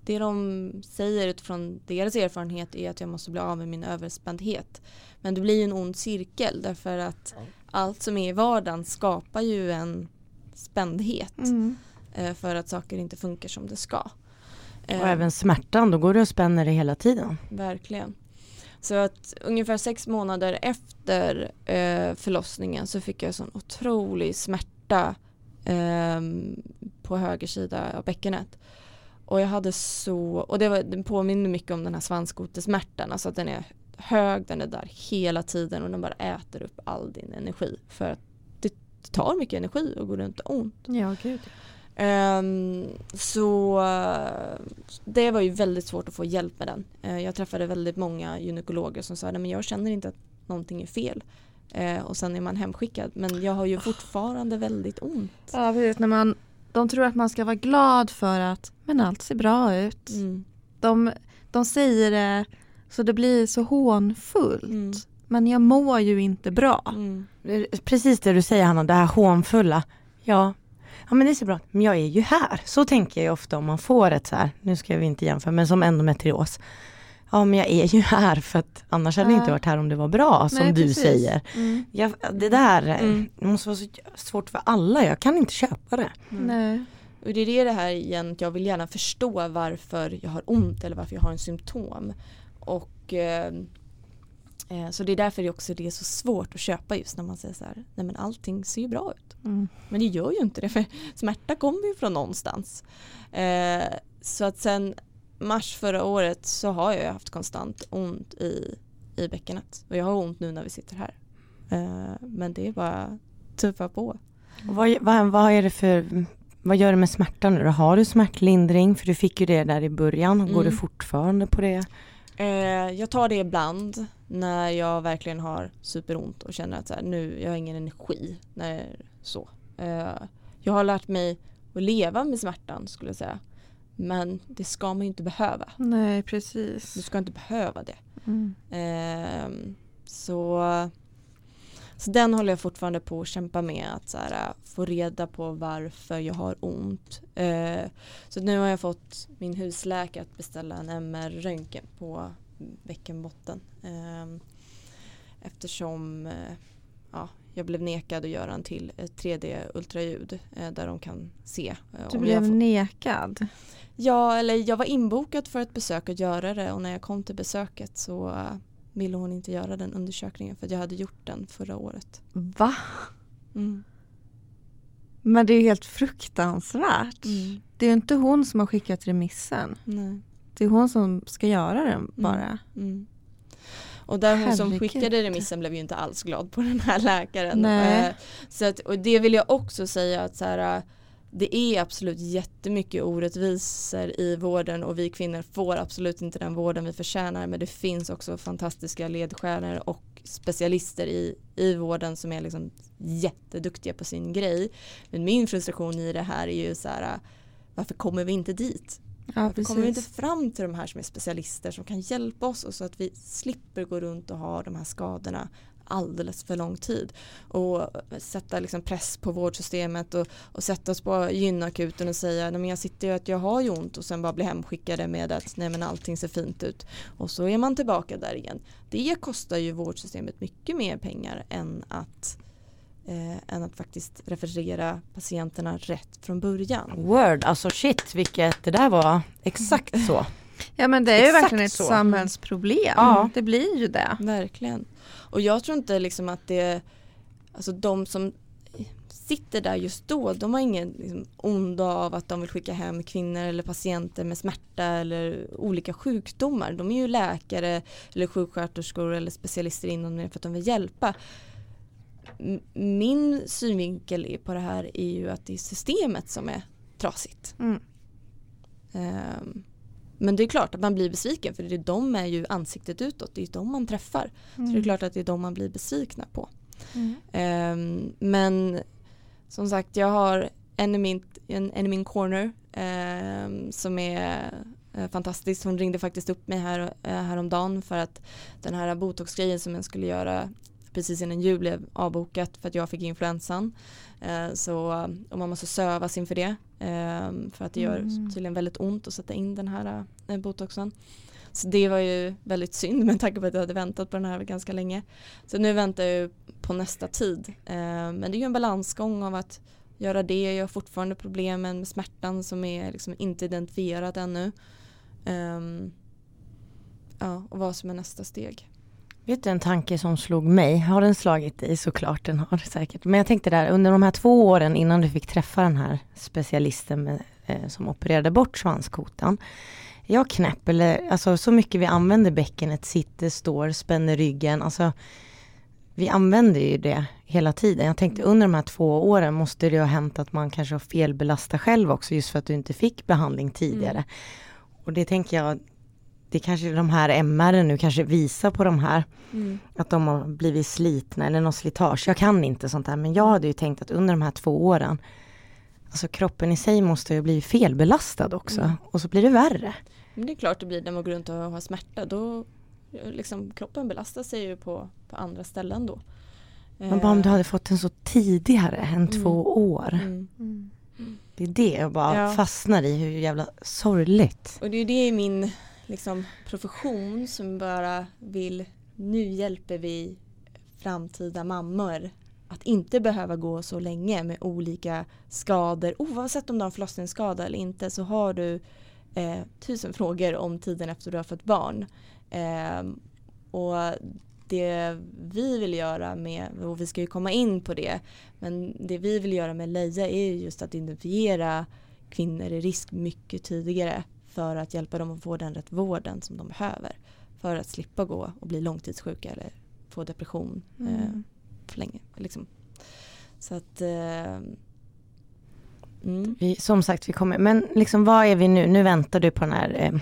det de säger utifrån deras erfarenhet är att jag måste bli av med min överspändhet. Men det blir ju en ond cirkel därför att allt som är i vardagen skapar ju en spändhet Mm. eh, för att saker inte funkar som det ska. Och Eh, även smärtan, då går du och spänner det hela tiden. Verkligen. Så att ungefär sex månader efter eh, förlossningen så fick jag sån otrolig smärta ehm, på höger sida av bäckenet. Och jag hade så, och det, var, den påminner mycket om den här svanskotesmärtan, alltså att den är hög, den är där hela tiden och den bara äter upp all din energi för att det tar mycket energi att gå runt och ont. Ja, gud. Ehm, så eh, det var ju väldigt svårt att få hjälp med den. Eh, jag träffade väldigt många gynekologer som sa att jag känner inte att någonting är fel. Eh, och sen är man hemskickad. Men jag har ju fortfarande väldigt ont. Ja, precis. När man, de tror att man ska vara glad för att men allt ser bra ut. Mm. De, de säger det så det blir så hånfullt. Mm. Men jag mår ju inte bra. Mm. Precis det du säger Hanna, det här hånfulla. Ja, ja men det är så bra. Men jag är ju här. Så tänker jag ju ofta om man får ett så här, nu ska vi inte jämföra, men som endometrios. Ja men jag är ju här för att annars hade jag inte varit här om det var bra som Nej, du precis. säger. Mm. Jag, det där eh, Mm. det måste vara så svårt för alla, jag kan inte köpa det. Nej. Och det är det det här igen, att jag vill gärna förstå varför jag har ont eller varför jag har en symptom. Och eh, eh, så det är därför det också det är så svårt att köpa just när man säger så här, nej men allting ser ju bra ut. Mm. Men det gör ju inte det för smärta kommer ju från någonstans. Eh, så att sen mars förra året så har jag haft konstant ont i, i bäckenet. Och jag har ont nu när vi sitter här. Eh, men det är bara tuffa på. Och vad, vad, vad är det för, vad gör det med smärtan nu? Har du smärtlindring? För du fick ju det där i början, går Mm. du fortfarande på det? Eh, jag tar det ibland när jag verkligen har superont och känner att så här, nu jag har ingen energi. När, så. Eh, jag har lärt mig att leva med smärtan skulle jag säga. Men det ska man ju inte behöva. Nej, Du precis. ska inte behöva det. Mm. Ehm, så, så den håller jag fortfarande på att kämpa med att så här, få reda på varför jag har ont. Eh, så nu har jag fått min husläkare att beställa en MR-röntgen på bäckenbotten. Ehm, eftersom eh, ja, jag blev nekad att göra en till ett 3D-ultraljud eh, där de kan se. eh, Du blev får- nekad. Ja, eller jag var inbokad för ett besök att göra det och när jag kom till besöket så eh, ville hon inte göra den undersökningen för att jag hade gjort den förra året. Va? Mm. Men det är ju helt fruktansvärt. Mm. Det är ju inte hon som har skickat remissen. Nej. Det är hon som ska göra den bara. Mm. Och där hon som skickade remissen blev ju inte alls glad på den här läkaren. Nej. Eh, Så att, och det vill jag också säga att så här, det är absolut jättemycket orättvisor i vården och vi kvinnor får absolut inte den vården vi förtjänar men det finns också fantastiska ledstjärnor och specialister i, i vården som är liksom jätteduktiga på sin grej. Men min frustration i det här är ju så här varför kommer vi inte dit? Ja, varför kommer vi inte fram till de här som är specialister som kan hjälpa oss och så att vi slipper gå runt och ha de här skadorna alldeles för lång tid och sätta liksom press på vårdsystemet och, och sätta oss på gynakuten och säga nej men jag sitter ju att jag har ju ont och sen bara bli hemskickade med att nej men allting ser fint ut och så är man tillbaka där igen. Det kostar ju vårdsystemet mycket mer pengar än att eh, än att faktiskt referera patienterna rätt från början. Word, alltså shit vilket det där var exakt så. Ja men det är ju verkligen ett så. samhällsproblem. Ja. Det blir ju det. Verkligen. Och jag tror inte liksom att det, alltså de som sitter där just då, de har ingen liksom, onda av att de vill skicka hem kvinnor eller patienter med smärta eller olika sjukdomar. De är ju läkare eller sjuksköterskor eller specialister inom det för att de vill hjälpa. Min synvinkel på det här är ju att det är systemet som är trasigt. Mm. Ehm, Men det är klart att man blir besviken för det är de är ju ansiktet utåt, det är de man träffar. Så det är klart att det är de man blir besvikna på. Mm. Ehm, men som sagt, jag har en i min, en, en i min corner ehm, som är eh, fantastisk. Hon ringde faktiskt upp mig här, eh, häromdagen för att den här botoxgrejen som jag skulle göra precis innan jul blev avbokat för att jag fick influensan. Eh, så, och man måste sövas inför det ehm, för att det gör Mm. tydligen väldigt ont att sätta in den här eh, botoxen. Så det var ju väldigt synd med tanke på att jag hade väntat på den här ganska länge. Så nu väntar jag på nästa tid. Eh, men det är ju en balansgång av att göra det. Jag har fortfarande problemen med smärtan som är liksom inte identifierat ännu. Ehm, ja, och vad som är nästa steg. Vet du en tanke som slog mig? Har den slagit dig? Såklart den har säkert. Men jag tänkte där, under de här två åren innan du fick träffa den här specialisten med, eh, som opererade bort svanskotan. Jag knäpp eller, alltså så mycket vi använder bäckenet, sitter, står, spänner ryggen. Alltså vi använder ju det hela tiden. Jag tänkte under de här två åren måste det ha hänt att man kanske har felbelastat själv också just för att du inte fick behandling tidigare. Och det tänker jag, det kanske de här MR nu kanske visar på de här att de har blivit slitna eller något slitage. Jag kan inte sånt där men jag hade ju tänkt att under de här två åren Alltså kroppen i sig måste ju bli felbelastad också Mm. och så blir det värre. Men det är klart det blir när man går runt och har smärta. Då eh, liksom, kroppen belastar sig ju på, på andra ställen då. Men bara om du Eh, hade fått den så tidigare än Mm. två år. mm. Mm. Det är det jag bara Ja. fastnar i, hur jävla sorgligt. Och det är det i min liksom, profession som bara vill nu hjälper vi framtida mammor att inte behöva gå så länge med olika skador. Oavsett om du har en förlossningsskada eller inte så har du eh, tusen frågor om tiden efter du har fått barn. Eh, och det vi vill göra med, och vi ska ju komma in på det, men det vi vill göra med Leja är ju just att identifiera kvinnor i risk mycket tidigare för att hjälpa dem att få den rätt vården som de behöver. För att slippa gå och bli långtidssjuka eller få depression eh, Mm. för länge. Liksom. Så att eh, mm. Vi, som sagt, vi kommer, men liksom vad är vi nu? Nu väntar du på den här eh,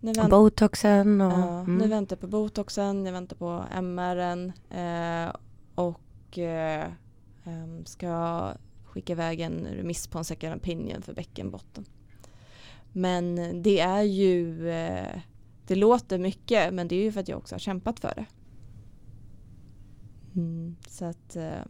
nu, vänt, botoxen och... ja, nu mm. väntar jag på botoxen, jag väntar på MR'n eh, och eh, ska skicka iväg en remiss på en second opinion för bäckenbotten. Men det är ju, eh, det låter mycket men det är ju för att jag också har kämpat för det. Mm, så att eh,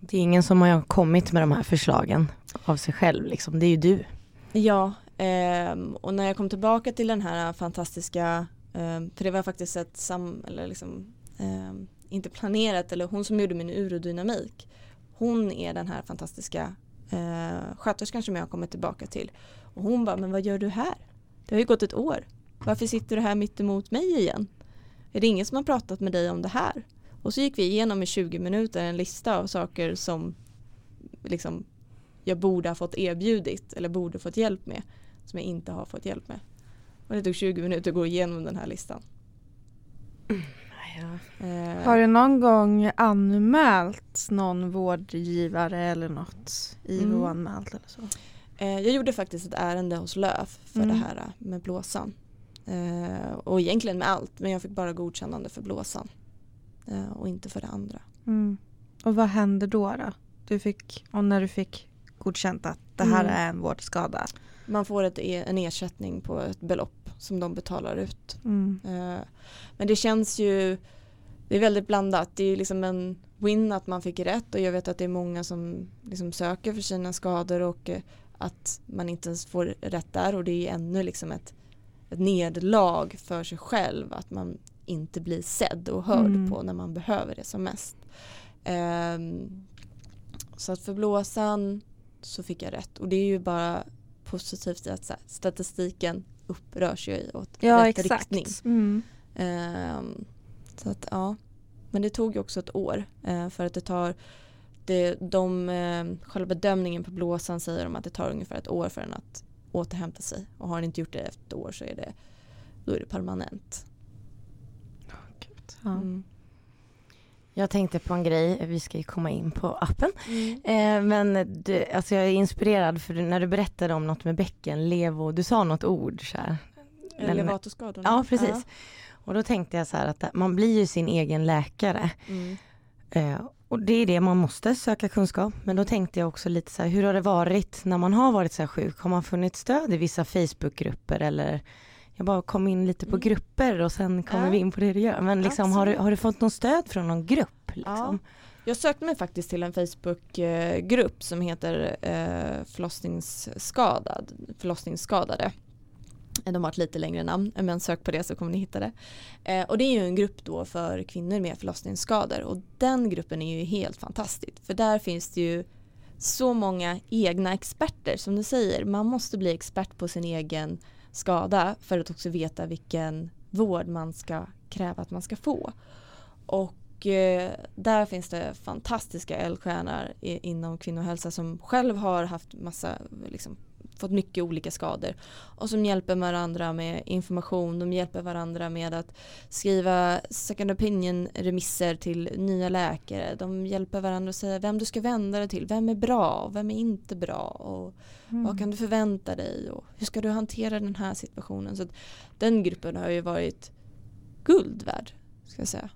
Det är ingen som har kommit med de här förslagen av sig själv liksom. Det är ju du. Ja, ehm, och när jag kom tillbaka till den här fantastiska, ehm, för det var faktiskt ett sam, eller liksom, ehm, inte planerat, eller hon som gjorde min urodynamik. Hon är den här fantastiska eh, sköterskan som jag har kommit tillbaka till. Och hon bara, men vad gör du här? Det har ju gått ett år. Varför sitter du här mitt emot mig igen? Är det ingen som har pratat med dig om det här? Och så gick vi igenom i 20 minuter en lista av saker som liksom jag borde ha fått erbjudit eller borde fått hjälp med som jag inte har fått hjälp med. Och det tog 20 minuter att gå igenom den här listan. Eh, Har du någon gång anmält någon vårdgivare eller något? IVO-anmält eller så? Eh, jag gjorde faktiskt ett ärende hos LÖF för Mm. det här med blåsan. Eh, och egentligen med allt men jag fick bara godkännande för blåsan. Eh, och inte för det andra. Mm. Och vad hände då? då? Du fick, och när du fick godkänt att det här Mm. är en vårdskada? Man får ett, e- en ersättning på ett belopp som de betalar ut. Mm. Men det känns ju det är väldigt blandat. Det är liksom en win att man fick rätt och jag vet att det är många som liksom söker för sina skador och att man inte ens får rätt där och det är ännu liksom ett, ett nederlag för sig själv att man inte blir sedd och hörd Mm. på när man behöver det som mest. Ehm, så att för blåsan så fick jag rätt och det är ju bara positivt att så här, statistiken upprörs i åt Ja, rätt exakt. riktning. Mm. Ehm, så att ja, men det tog ju också ett år eh, för att det tar det, de, eh, själva bedömningen på blåsan säger de att det tar ungefär ett år för den att återhämta sig och har den inte gjort det efter ett år så är det då är det permanent. Mm. Jag tänkte på en grej, vi ska ju komma in på appen. Mm. Eh, men du, alltså jag är inspirerad för när du berättade om något med bäcken, levo, du sa något ord så här. Elevatorskadorna. Ja, precis. Och då tänkte jag så här att man blir ju sin egen läkare. Mm. Eh, och det är det man måste söka kunskap. Men då tänkte jag också lite så här, hur har det varit när man har varit så här sjuk? Har man funnit stöd i vissa Facebookgrupper eller jag bara kom in lite på Mm. grupper och sen kommer Ja. vi in på det du gör. Men liksom, har, du, har du fått någon stöd från någon grupp? Liksom? Jag sökte mig faktiskt till en Facebookgrupp som heter eh, förlossningsskadad, förlossningsskadade. Eh, de har ett lite längre namn, men sök på det så kommer ni hitta det. Eh, och det är ju en grupp då för kvinnor med förlossningsskador och den gruppen är ju helt fantastisk. För där finns det ju så många egna experter som du säger. Man måste bli expert på sin egen skada för att också veta vilken vård man ska kräva att man ska få. Och eh, där finns det fantastiska eldsjälar inom kvinnohälsa som själv har haft massa, liksom, fått mycket olika skador och som hjälper varandra med information, de hjälper varandra med att skriva second opinion remisser till nya läkare, de hjälper varandra att säga vem du ska vända dig till, vem är bra och vem är inte bra och Mm. vad kan du förvänta dig och hur ska du hantera den här situationen. Så att den gruppen har ju varit guld värd, ska jag säga.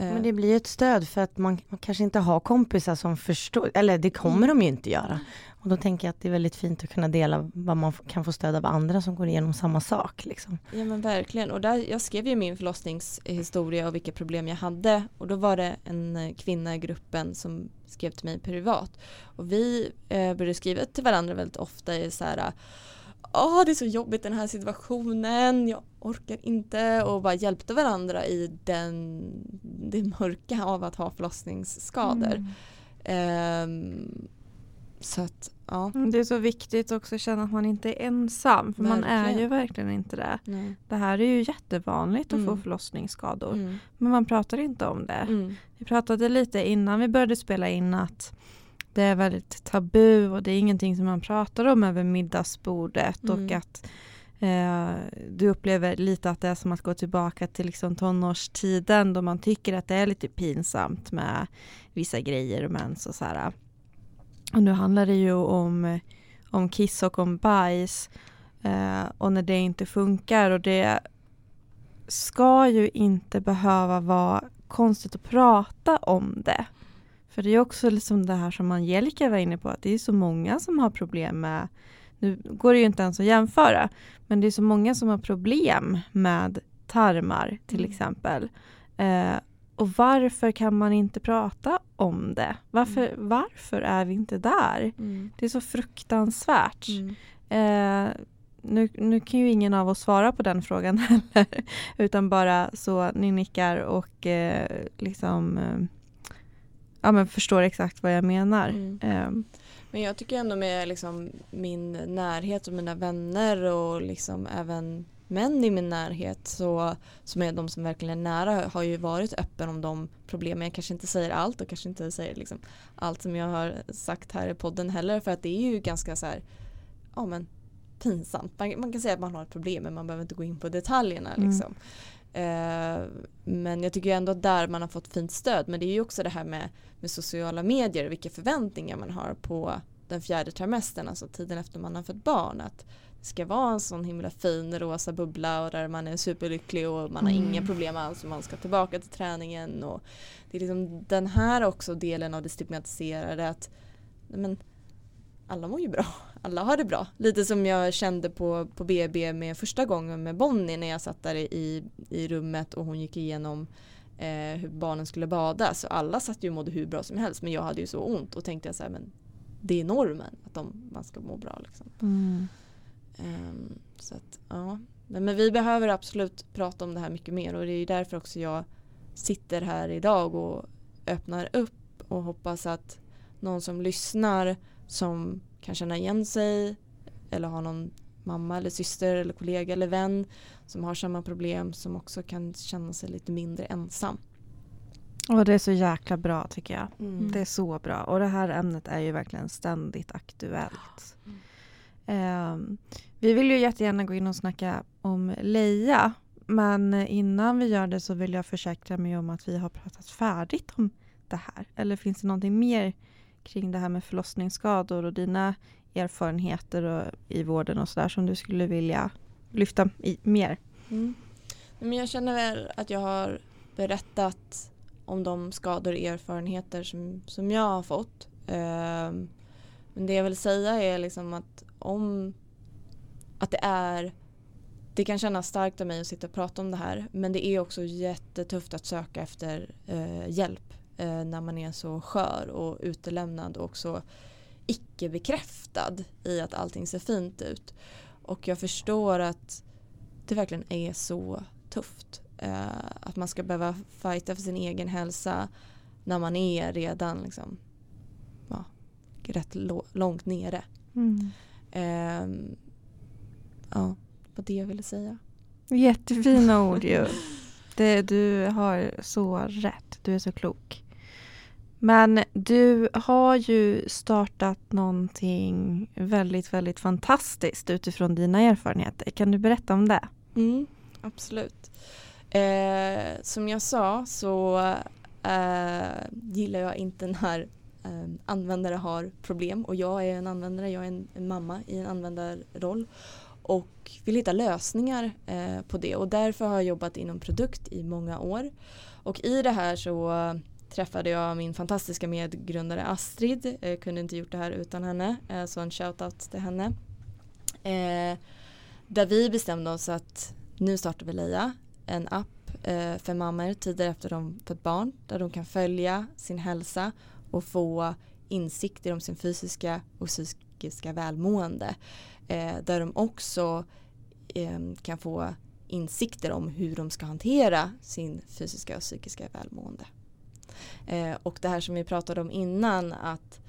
Eh, Men det blir ju ett stöd för att man, man kanske inte har kompisar som förstår, eller det kommer de ju inte göra. Och då tänker jag att det är väldigt fint att kunna dela vad man kan få stöd av andra som går igenom samma sak. Liksom. Ja men verkligen och där, jag skrev ju min förlossningshistoria och vilka problem jag hade och då var det en eh, kvinna i gruppen som skrev till mig privat och vi eh, började skriva till varandra väldigt ofta i så här Åh det är så jobbigt den här situationen, jag orkar inte och bara hjälpte varandra i den, det mörka av att ha förlossningsskador. Mm. Ehm, så att ja. Mm, Det är så viktigt också att känna att man inte är ensam. För man är Verkligen. ju verkligen inte det. Nej. Det här är ju jättevanligt att få Mm. förlossningsskador. Mm. Men man pratar inte om det. Mm. Vi pratade lite innan vi började spela in att det är väldigt tabu och det är ingenting som man pratar om över middagsbordet och Mm. att eh, du upplever lite att det är som att gå tillbaka till liksom tonårstiden då man tycker att det är lite pinsamt med vissa grejer och mens och så här. Och nu handlar det ju om, om kiss och om bajs eh, och när det inte funkar och det ska ju inte behöva vara konstigt att prata om det. För det är också liksom det här som Angelica var inne på, att det är så många som har problem med, nu går det ju inte ens att jämföra, men det är så många som har problem med tarmar till Mm. exempel. Eh, och varför kan man inte prata om det? Varför, varför är vi inte där? Mm. Det är så fruktansvärt. Mm. Eh, nu, nu kan ju ingen av oss svara på den frågan heller, utan bara så ni nickar och eh, liksom eh, ja, men förstår exakt vad jag menar. Men jag tycker ändå med liksom min närhet och mina vänner och liksom även män i min närhet så, som är de som verkligen är nära har ju varit öppen om de problemen. Jag kanske inte säger allt och kanske inte säger liksom allt som jag har sagt här i podden heller för att det är ju ganska så här ja men pinsamt. Man, man kan säga att man har ett problem men man behöver inte gå in på detaljerna Mm. liksom. Eh, men jag tycker ändå att där man har fått fint stöd men det är ju också det här med, med sociala medier och vilka förväntningar man har på den fjärde trimestern, alltså tiden efter man har fått barn. Att det ska vara en sån himla fin rosa bubbla och där man är superlycklig och man har Mm. inga problem alls och man ska tillbaka till träningen. Och det är liksom den här också delen av det stigmatiserade att men, alla mår ju bra. alla har det bra. Lite som jag kände på, på BB med första gången med Bonnie när jag satt där i, i rummet och hon gick igenom eh, hur barnen skulle bada. Så alla satt ju och mådde hur bra som helst men jag hade ju så ont och tänkte jag så här, men det är normen att de, man ska må bra. Liksom. Mm. Um, så att, ja. Men, vi behöver absolut prata om det här mycket mer och det är därför också jag sitter här idag och öppnar upp och hoppas att någon som lyssnar som kan känna igen sig eller har någon mamma eller syster eller kollega eller vän som har samma problem som också kan känna sig lite mindre ensam. Och det är så jäkla bra tycker jag. Mm. Det är så bra. Och det här ämnet är ju verkligen ständigt aktuellt. Um, vi vill ju jättegärna gå in och snacka om Leia. Men innan vi gör det så vill jag försäkra mig om att vi har pratat färdigt om det här. Eller finns det någonting mer kring det här med förlossningsskador och dina erfarenheter och, i vården och sådär som du skulle vilja lyfta i, mer? Mm. Men jag känner väl att jag har berättat om de skador och erfarenheter som, som jag har fått. Eh, men det jag vill säga är liksom att om att det är det kan kännas starkt av mig att sitta och prata om det här men det är också jättetufft att söka efter eh, hjälp eh, när man är så skör och utelämnad och så icke bekräftad i att allting ser fint ut. Och jag förstår att det verkligen är så tufft. Eh, att man ska behöva fighta för sin egen hälsa när man är redan liksom, ja, rätt långt nere. Mm. Eh, ja, var det jag ville säga. Jättefina ord ju. Det, du har så rätt. Du är så klok. Men du har ju startat någonting väldigt, väldigt fantastiskt utifrån dina erfarenheter. Kan du berätta om det? Mm, absolut. Eh, som jag sa så eh, gillar jag inte när eh, användare har problem och jag är en användare, jag är en, en mamma i en användarroll och vill hitta lösningar eh, på det och därför har jag jobbat inom produkt i många år. Och i det här så träffade jag min fantastiska medgrundare Astrid. Jag kunde inte gjort det här utan henne. Eh, så en shoutout till henne. Eh, där vi bestämde oss att nu startar vi Leia. En app för mammor tider efter de fått barn. Där de kan följa sin hälsa och få insikter om sin fysiska och psykiska välmående. Där de också ehm, kan få insikter om hur de ska hantera sin fysiska och psykiska välmående. Eh, och det här som vi pratade om innan att,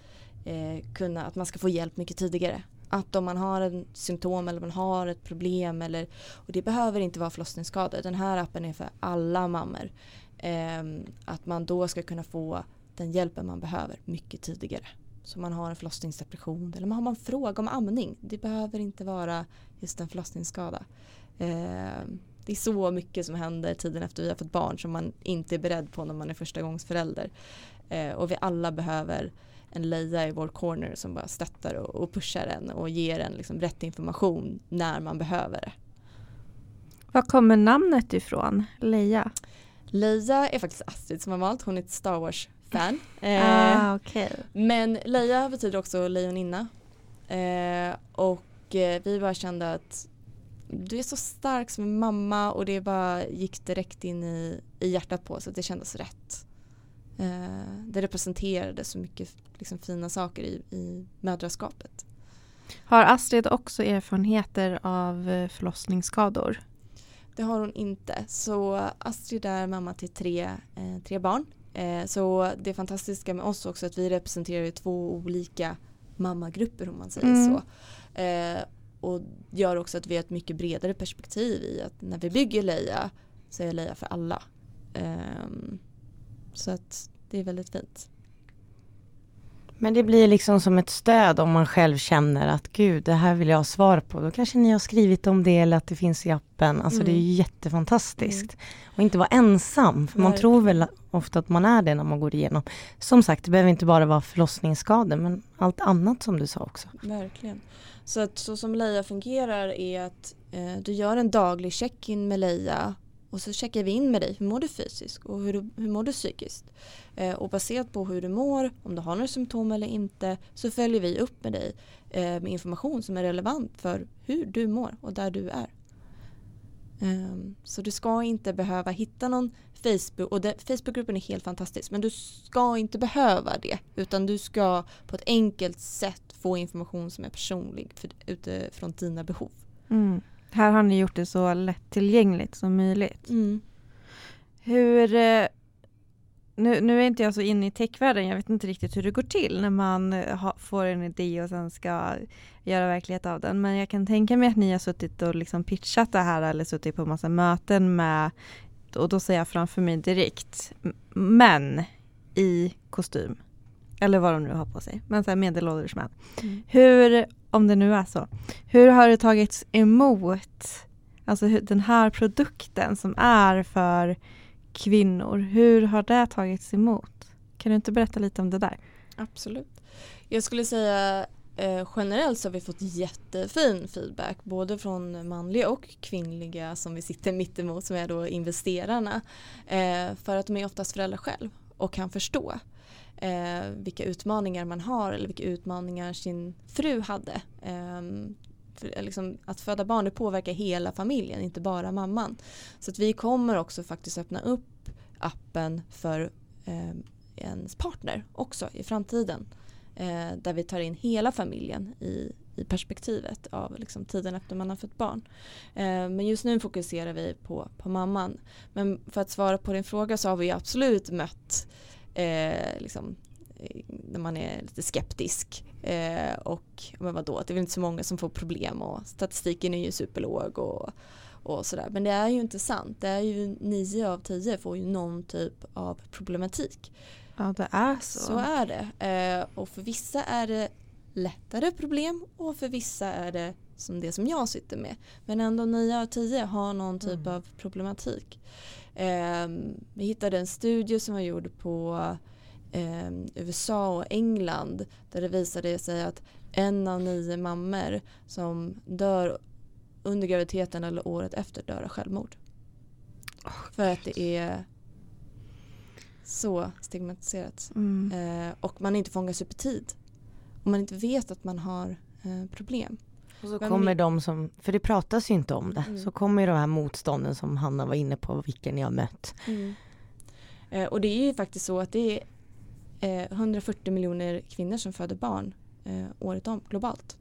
eh, kunna, att man ska få hjälp mycket tidigare. Att om man har en symptom eller man har ett problem eller och det behöver inte vara förlossningsskador. Den här appen är för alla mammor. Eh, att man då ska kunna få den hjälpen man behöver mycket tidigare. Så man har en förlossningsdepression eller man har man fråga om amning. Det behöver inte vara just en förlossningsskada. Ehm, det är så mycket som händer tiden efter vi har fått barn som man inte är beredd på när man är första gångs förälder. Eh, och vi alla behöver en leja i vår corner som bara stöttar och, och pushar en och ger en liksom rätt information när man behöver det. Var kommer namnet ifrån, Leia? Leia är faktiskt Astrid som har valt, hon är ett Star Wars-fan. Eh, ah, okay. Men Leia betyder också lejoninna. Eh, och eh, vi bara kände att du är så stark som mamma och det bara gick direkt in i, i hjärtat på oss att det kändes rätt. Eh, det representerade så mycket liksom, fina saker i, i mödraskapet. Har Astrid också erfarenheter av eh, förlossningsskador? Det har hon inte. Så Astrid är mamma till tre, eh, tre barn. Eh, så det fantastiska med oss också är att vi representerar två olika mammagrupper om man säger mm. så. Eh, och gör också att vi har ett mycket bredare perspektiv i att när vi bygger Leia så är Leia för alla. Um, så att det är väldigt fint. Men det blir liksom som ett stöd om man själv känner att gud, det här vill jag ha svar på. Då kanske ni har skrivit om det eller att det finns i appen. Alltså mm. det är ju mm. jättefantastiskt. Mm. Och inte vara ensam, för man tror väl ofta att man är det när man går igenom. Som sagt, det behöver inte bara vara förlossningsskador, men allt annat som du sa också. Verkligen. Så att så som Leia fungerar är att eh, du gör en daglig check-in med Leia och så checkar vi in med dig. Hur mår du fysiskt och hur, hur mår du psykiskt? Eh, och baserat på hur du mår, om du har några symptom eller inte så följer vi upp med dig eh, med information som är relevant för hur du mår och där du är. Um, så du ska inte behöva hitta någon Facebook och det, Facebookgruppen är helt fantastisk men du ska inte behöva det utan du ska på ett enkelt sätt få information som är personlig för, utifrån dina behov. Mm. Här har ni gjort det så lättillgängligt som möjligt. Mm. Hur eh, nu, nu är inte jag så inne i techvärlden, jag vet inte riktigt hur det går till när man eh, ha, får en idé och sen ska göra verklighet av den. Men jag kan tänka mig att ni har suttit och liksom pitchat det här eller suttit på massa möten med, och då säger jag framför mig direkt, män i kostym. Eller vad de nu har på sig, men så medelålders män. Mm. Hur, om det nu är så, hur har det tagits emot, alltså den här produkten som är för kvinnor. Hur har det tagits emot? Kan du inte berätta lite om det där? Absolut. Jag skulle säga eh, generellt så har vi fått jättefin feedback både från manliga och kvinnliga som vi sitter mitt emot som är då investerarna. Eh, för att de är oftast föräldrar själv och kan förstå eh, vilka utmaningar man har eller vilka utmaningar sin fru hade. Ehm, eh, för, liksom, att föda barn det påverkar hela familjen, inte bara mamman. Så att vi kommer också faktiskt öppna upp appen för eh, ens partner också i framtiden. Eh, där vi tar in hela familjen i, i perspektivet av liksom, tiden efter man har fött barn. Eh, men just nu fokuserar vi på, på mamman. Men för att svara på din fråga så har vi absolut mött eh, liksom, när man är lite skeptisk. Eh, och men vadå, det är väl inte så många som får problem och statistiken är ju superlåg och, och sådär. Men det är ju inte sant. Det är ju nio av tio får ju någon typ av problematik. Ja det är så. Så är det. Eh, och för vissa är det lättare problem och för vissa är det som det som jag sitter med. Men ändå nio av tio har någon typ mm. av problematik. Eh, vi hittade en studie som var gjord på eh, USA och England där det visade sig att en av nio mammor som dör under graviditeten eller året efter dör av självmord. Oh, För att det är så stigmatiserat. Mm. Eh, och man inte fångas upp i tid. Och man inte vet att man har eh, problem. Och så kommer de som, för det pratas ju inte om det, mm. så kommer de här motstånden som Hanna var inne på, vilken jag mött. Mm. Eh, och det är ju faktiskt så att det är eh, 140 miljoner kvinnor som föder barn eh, året om globalt.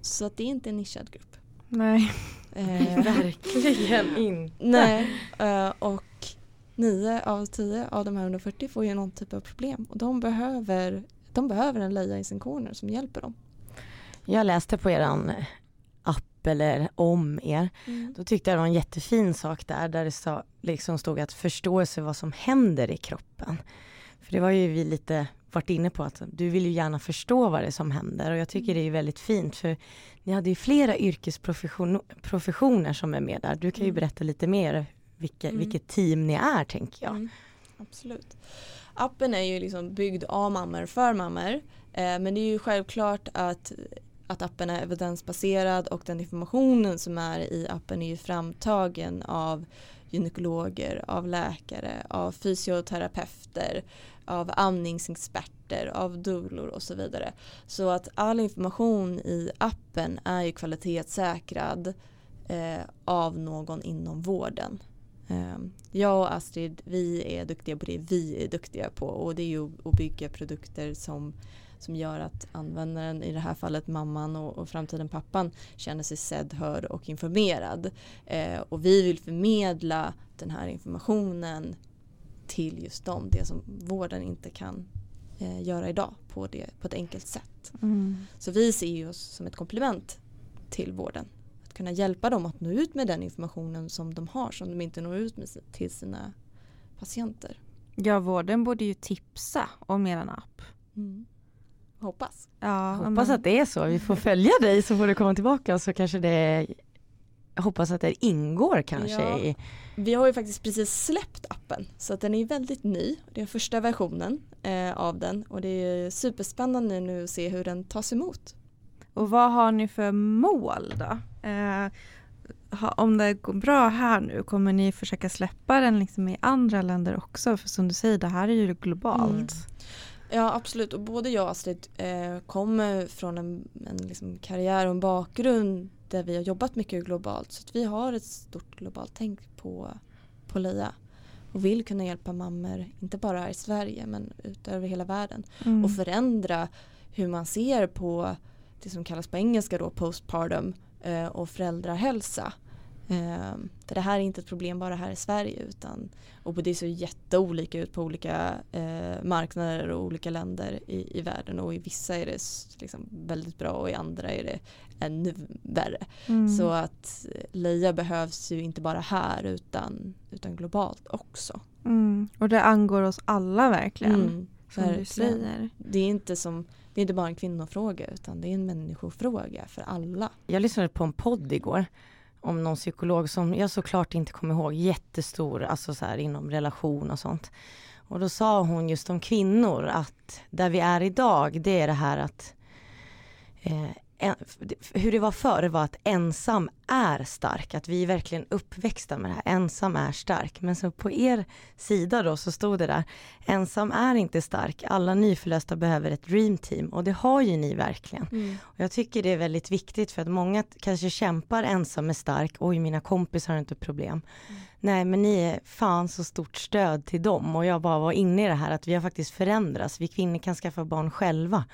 Så att det är inte en nischad grupp. Nej, eh, verkligen inte. Nej, eh, och 9 av 10 av de här 140 får ju någon typ av problem och de behöver, de behöver en leja i sin corner som hjälper dem. Jag läste på eran app eller om er. Mm. Då tyckte jag det var en jättefin sak där, där det sa, liksom stod att förståelse vad som händer i kroppen. För det var ju vi lite varit inne på att du vill ju gärna förstå vad det är som händer och jag tycker mm. det är väldigt fint för ni hade ju flera yrkesprofessioner som är med där. Du kan ju mm. berätta lite mer vilka, mm. vilket team ni är tänker jag. Mm. Absolut. Appen är ju liksom byggd av mammor för mammor eh, men det är ju självklart att att appen är evidensbaserad och den informationen som är i appen är ju framtagen av gynekologer, av läkare, av fysioterapeuter, av amningsexperter, av doulor och så vidare. Så att all information i appen är ju kvalitetssäkrad eh, av någon inom vården. Eh, jag och Astrid, vi är duktiga på det vi är duktiga på och det är ju att bygga produkter som som gör att användaren, i det här fallet mamman och, och framtiden pappan, känner sig sedd, hörd och informerad. Eh, och vi vill förmedla den här informationen till just dem, det som vården inte kan eh, göra idag på, det, på ett enkelt sätt. Mm. Så vi ser oss som ett komplement till vården. Att kunna hjälpa dem att nå ut med den informationen som de har som de inte når ut med till sina patienter. Ja, vården borde ju tipsa om er app. Mm. Hoppas. Ja, hoppas men... att det är så. Vi får följa dig så får du komma tillbaka så kanske det hoppas att det ingår kanske ja. i... Vi har ju faktiskt precis släppt appen så att den är väldigt ny. Det är första versionen eh, av den och det är superspännande nu att se hur den tas emot. Och vad har ni för mål då? Eh, ha, om det går bra här nu, kommer ni försöka släppa den liksom i andra länder också? För som du säger, det här är ju globalt. Mm. Ja absolut och både jag och Astrid eh, kommer från en, en liksom karriär och en bakgrund där vi har jobbat mycket globalt. Så vi har ett stort globalt tänk på, på LIA och vill kunna hjälpa mammor, inte bara här i Sverige men ut över hela världen mm. och förändra hur man ser på det som kallas på engelska då postpartum eh, och föräldrahälsa. Eh, det här är inte ett problem bara här i Sverige utan och det ser jätteolika ut på olika eh, marknader och olika länder i, i världen och i vissa är det liksom väldigt bra och i andra är det ännu värre. Mm. Så att LIA behövs ju inte bara här utan, utan globalt också. Mm. Och det angår oss alla verkligen. Mm, som du säger. Det är inte som det är inte bara en kvinnofråga utan det är en människofråga för alla. Jag lyssnade på en podd igår om någon psykolog som jag såklart inte kommer ihåg, jättestor, alltså så här inom relation och sånt. Och då sa hon just om kvinnor att där vi är idag, det är det här att eh, hur det var förr var att ensam är stark, att vi är verkligen uppväxta med det här, ensam är stark. Men så på er sida då så stod det där, ensam är inte stark, alla nyförlösta behöver ett dream team och det har ju ni verkligen. Mm. Och jag tycker det är väldigt viktigt för att många kanske kämpar ensam är stark, oj mina kompisar har inte problem. Mm. Nej men ni är fan så stort stöd till dem och jag bara var inne i det här att vi har faktiskt förändrats, vi kvinnor kan skaffa barn själva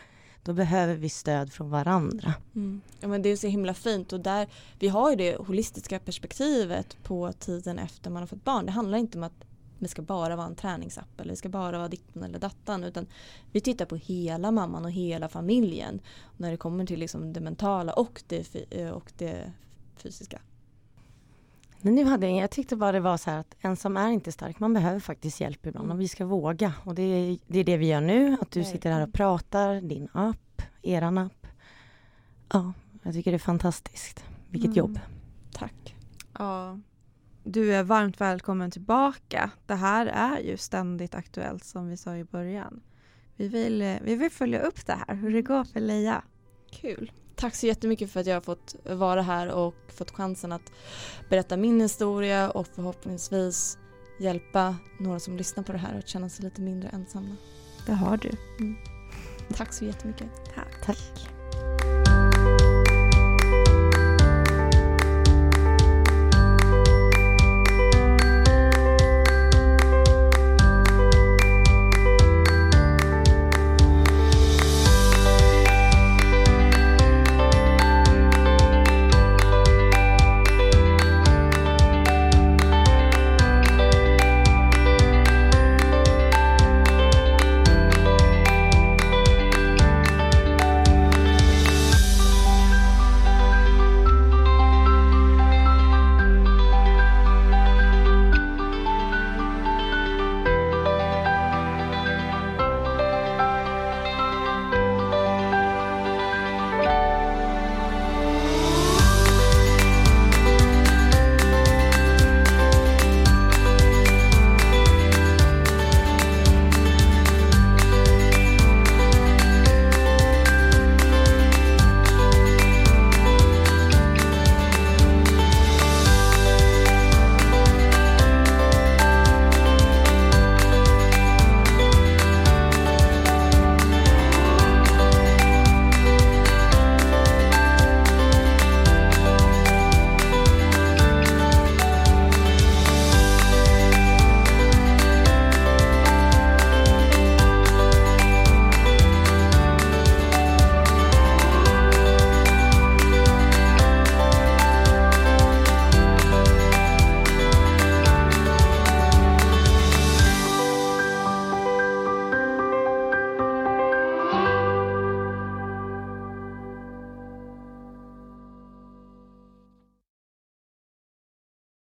då behöver vi stöd från varandra. Mm. Ja, men det är så himla fint och där, vi har ju det holistiska perspektivet på tiden efter man har fått barn. Det handlar inte om att det ska bara vara en träningsapp eller det ska bara vara ditten eller dattan utan vi tittar på hela mamman och hela familjen när det kommer till liksom det mentala och det, eh, och det fysiska. Men nu hade jag, jag tyckte bara det var så här att ensam är inte stark, man behöver faktiskt hjälp ibland mm. och vi ska våga. Och det är, det är det vi gör nu, att du sitter här och pratar, din app, eran app. Ja, jag tycker det är fantastiskt. Vilket mm. jobb. Tack. Ja, du är varmt välkommen tillbaka. Det här är ju ständigt aktuellt som vi sa i början. Vi vill, vi vill följa upp det här, hur det går för Leia. Kul. Tack så jättemycket för att jag har fått vara här och fått chansen att berätta min historia och förhoppningsvis hjälpa några som lyssnar på det här att känna sig lite mindre ensamma. Det har du. Mm. Tack så jättemycket. Tack. Tack.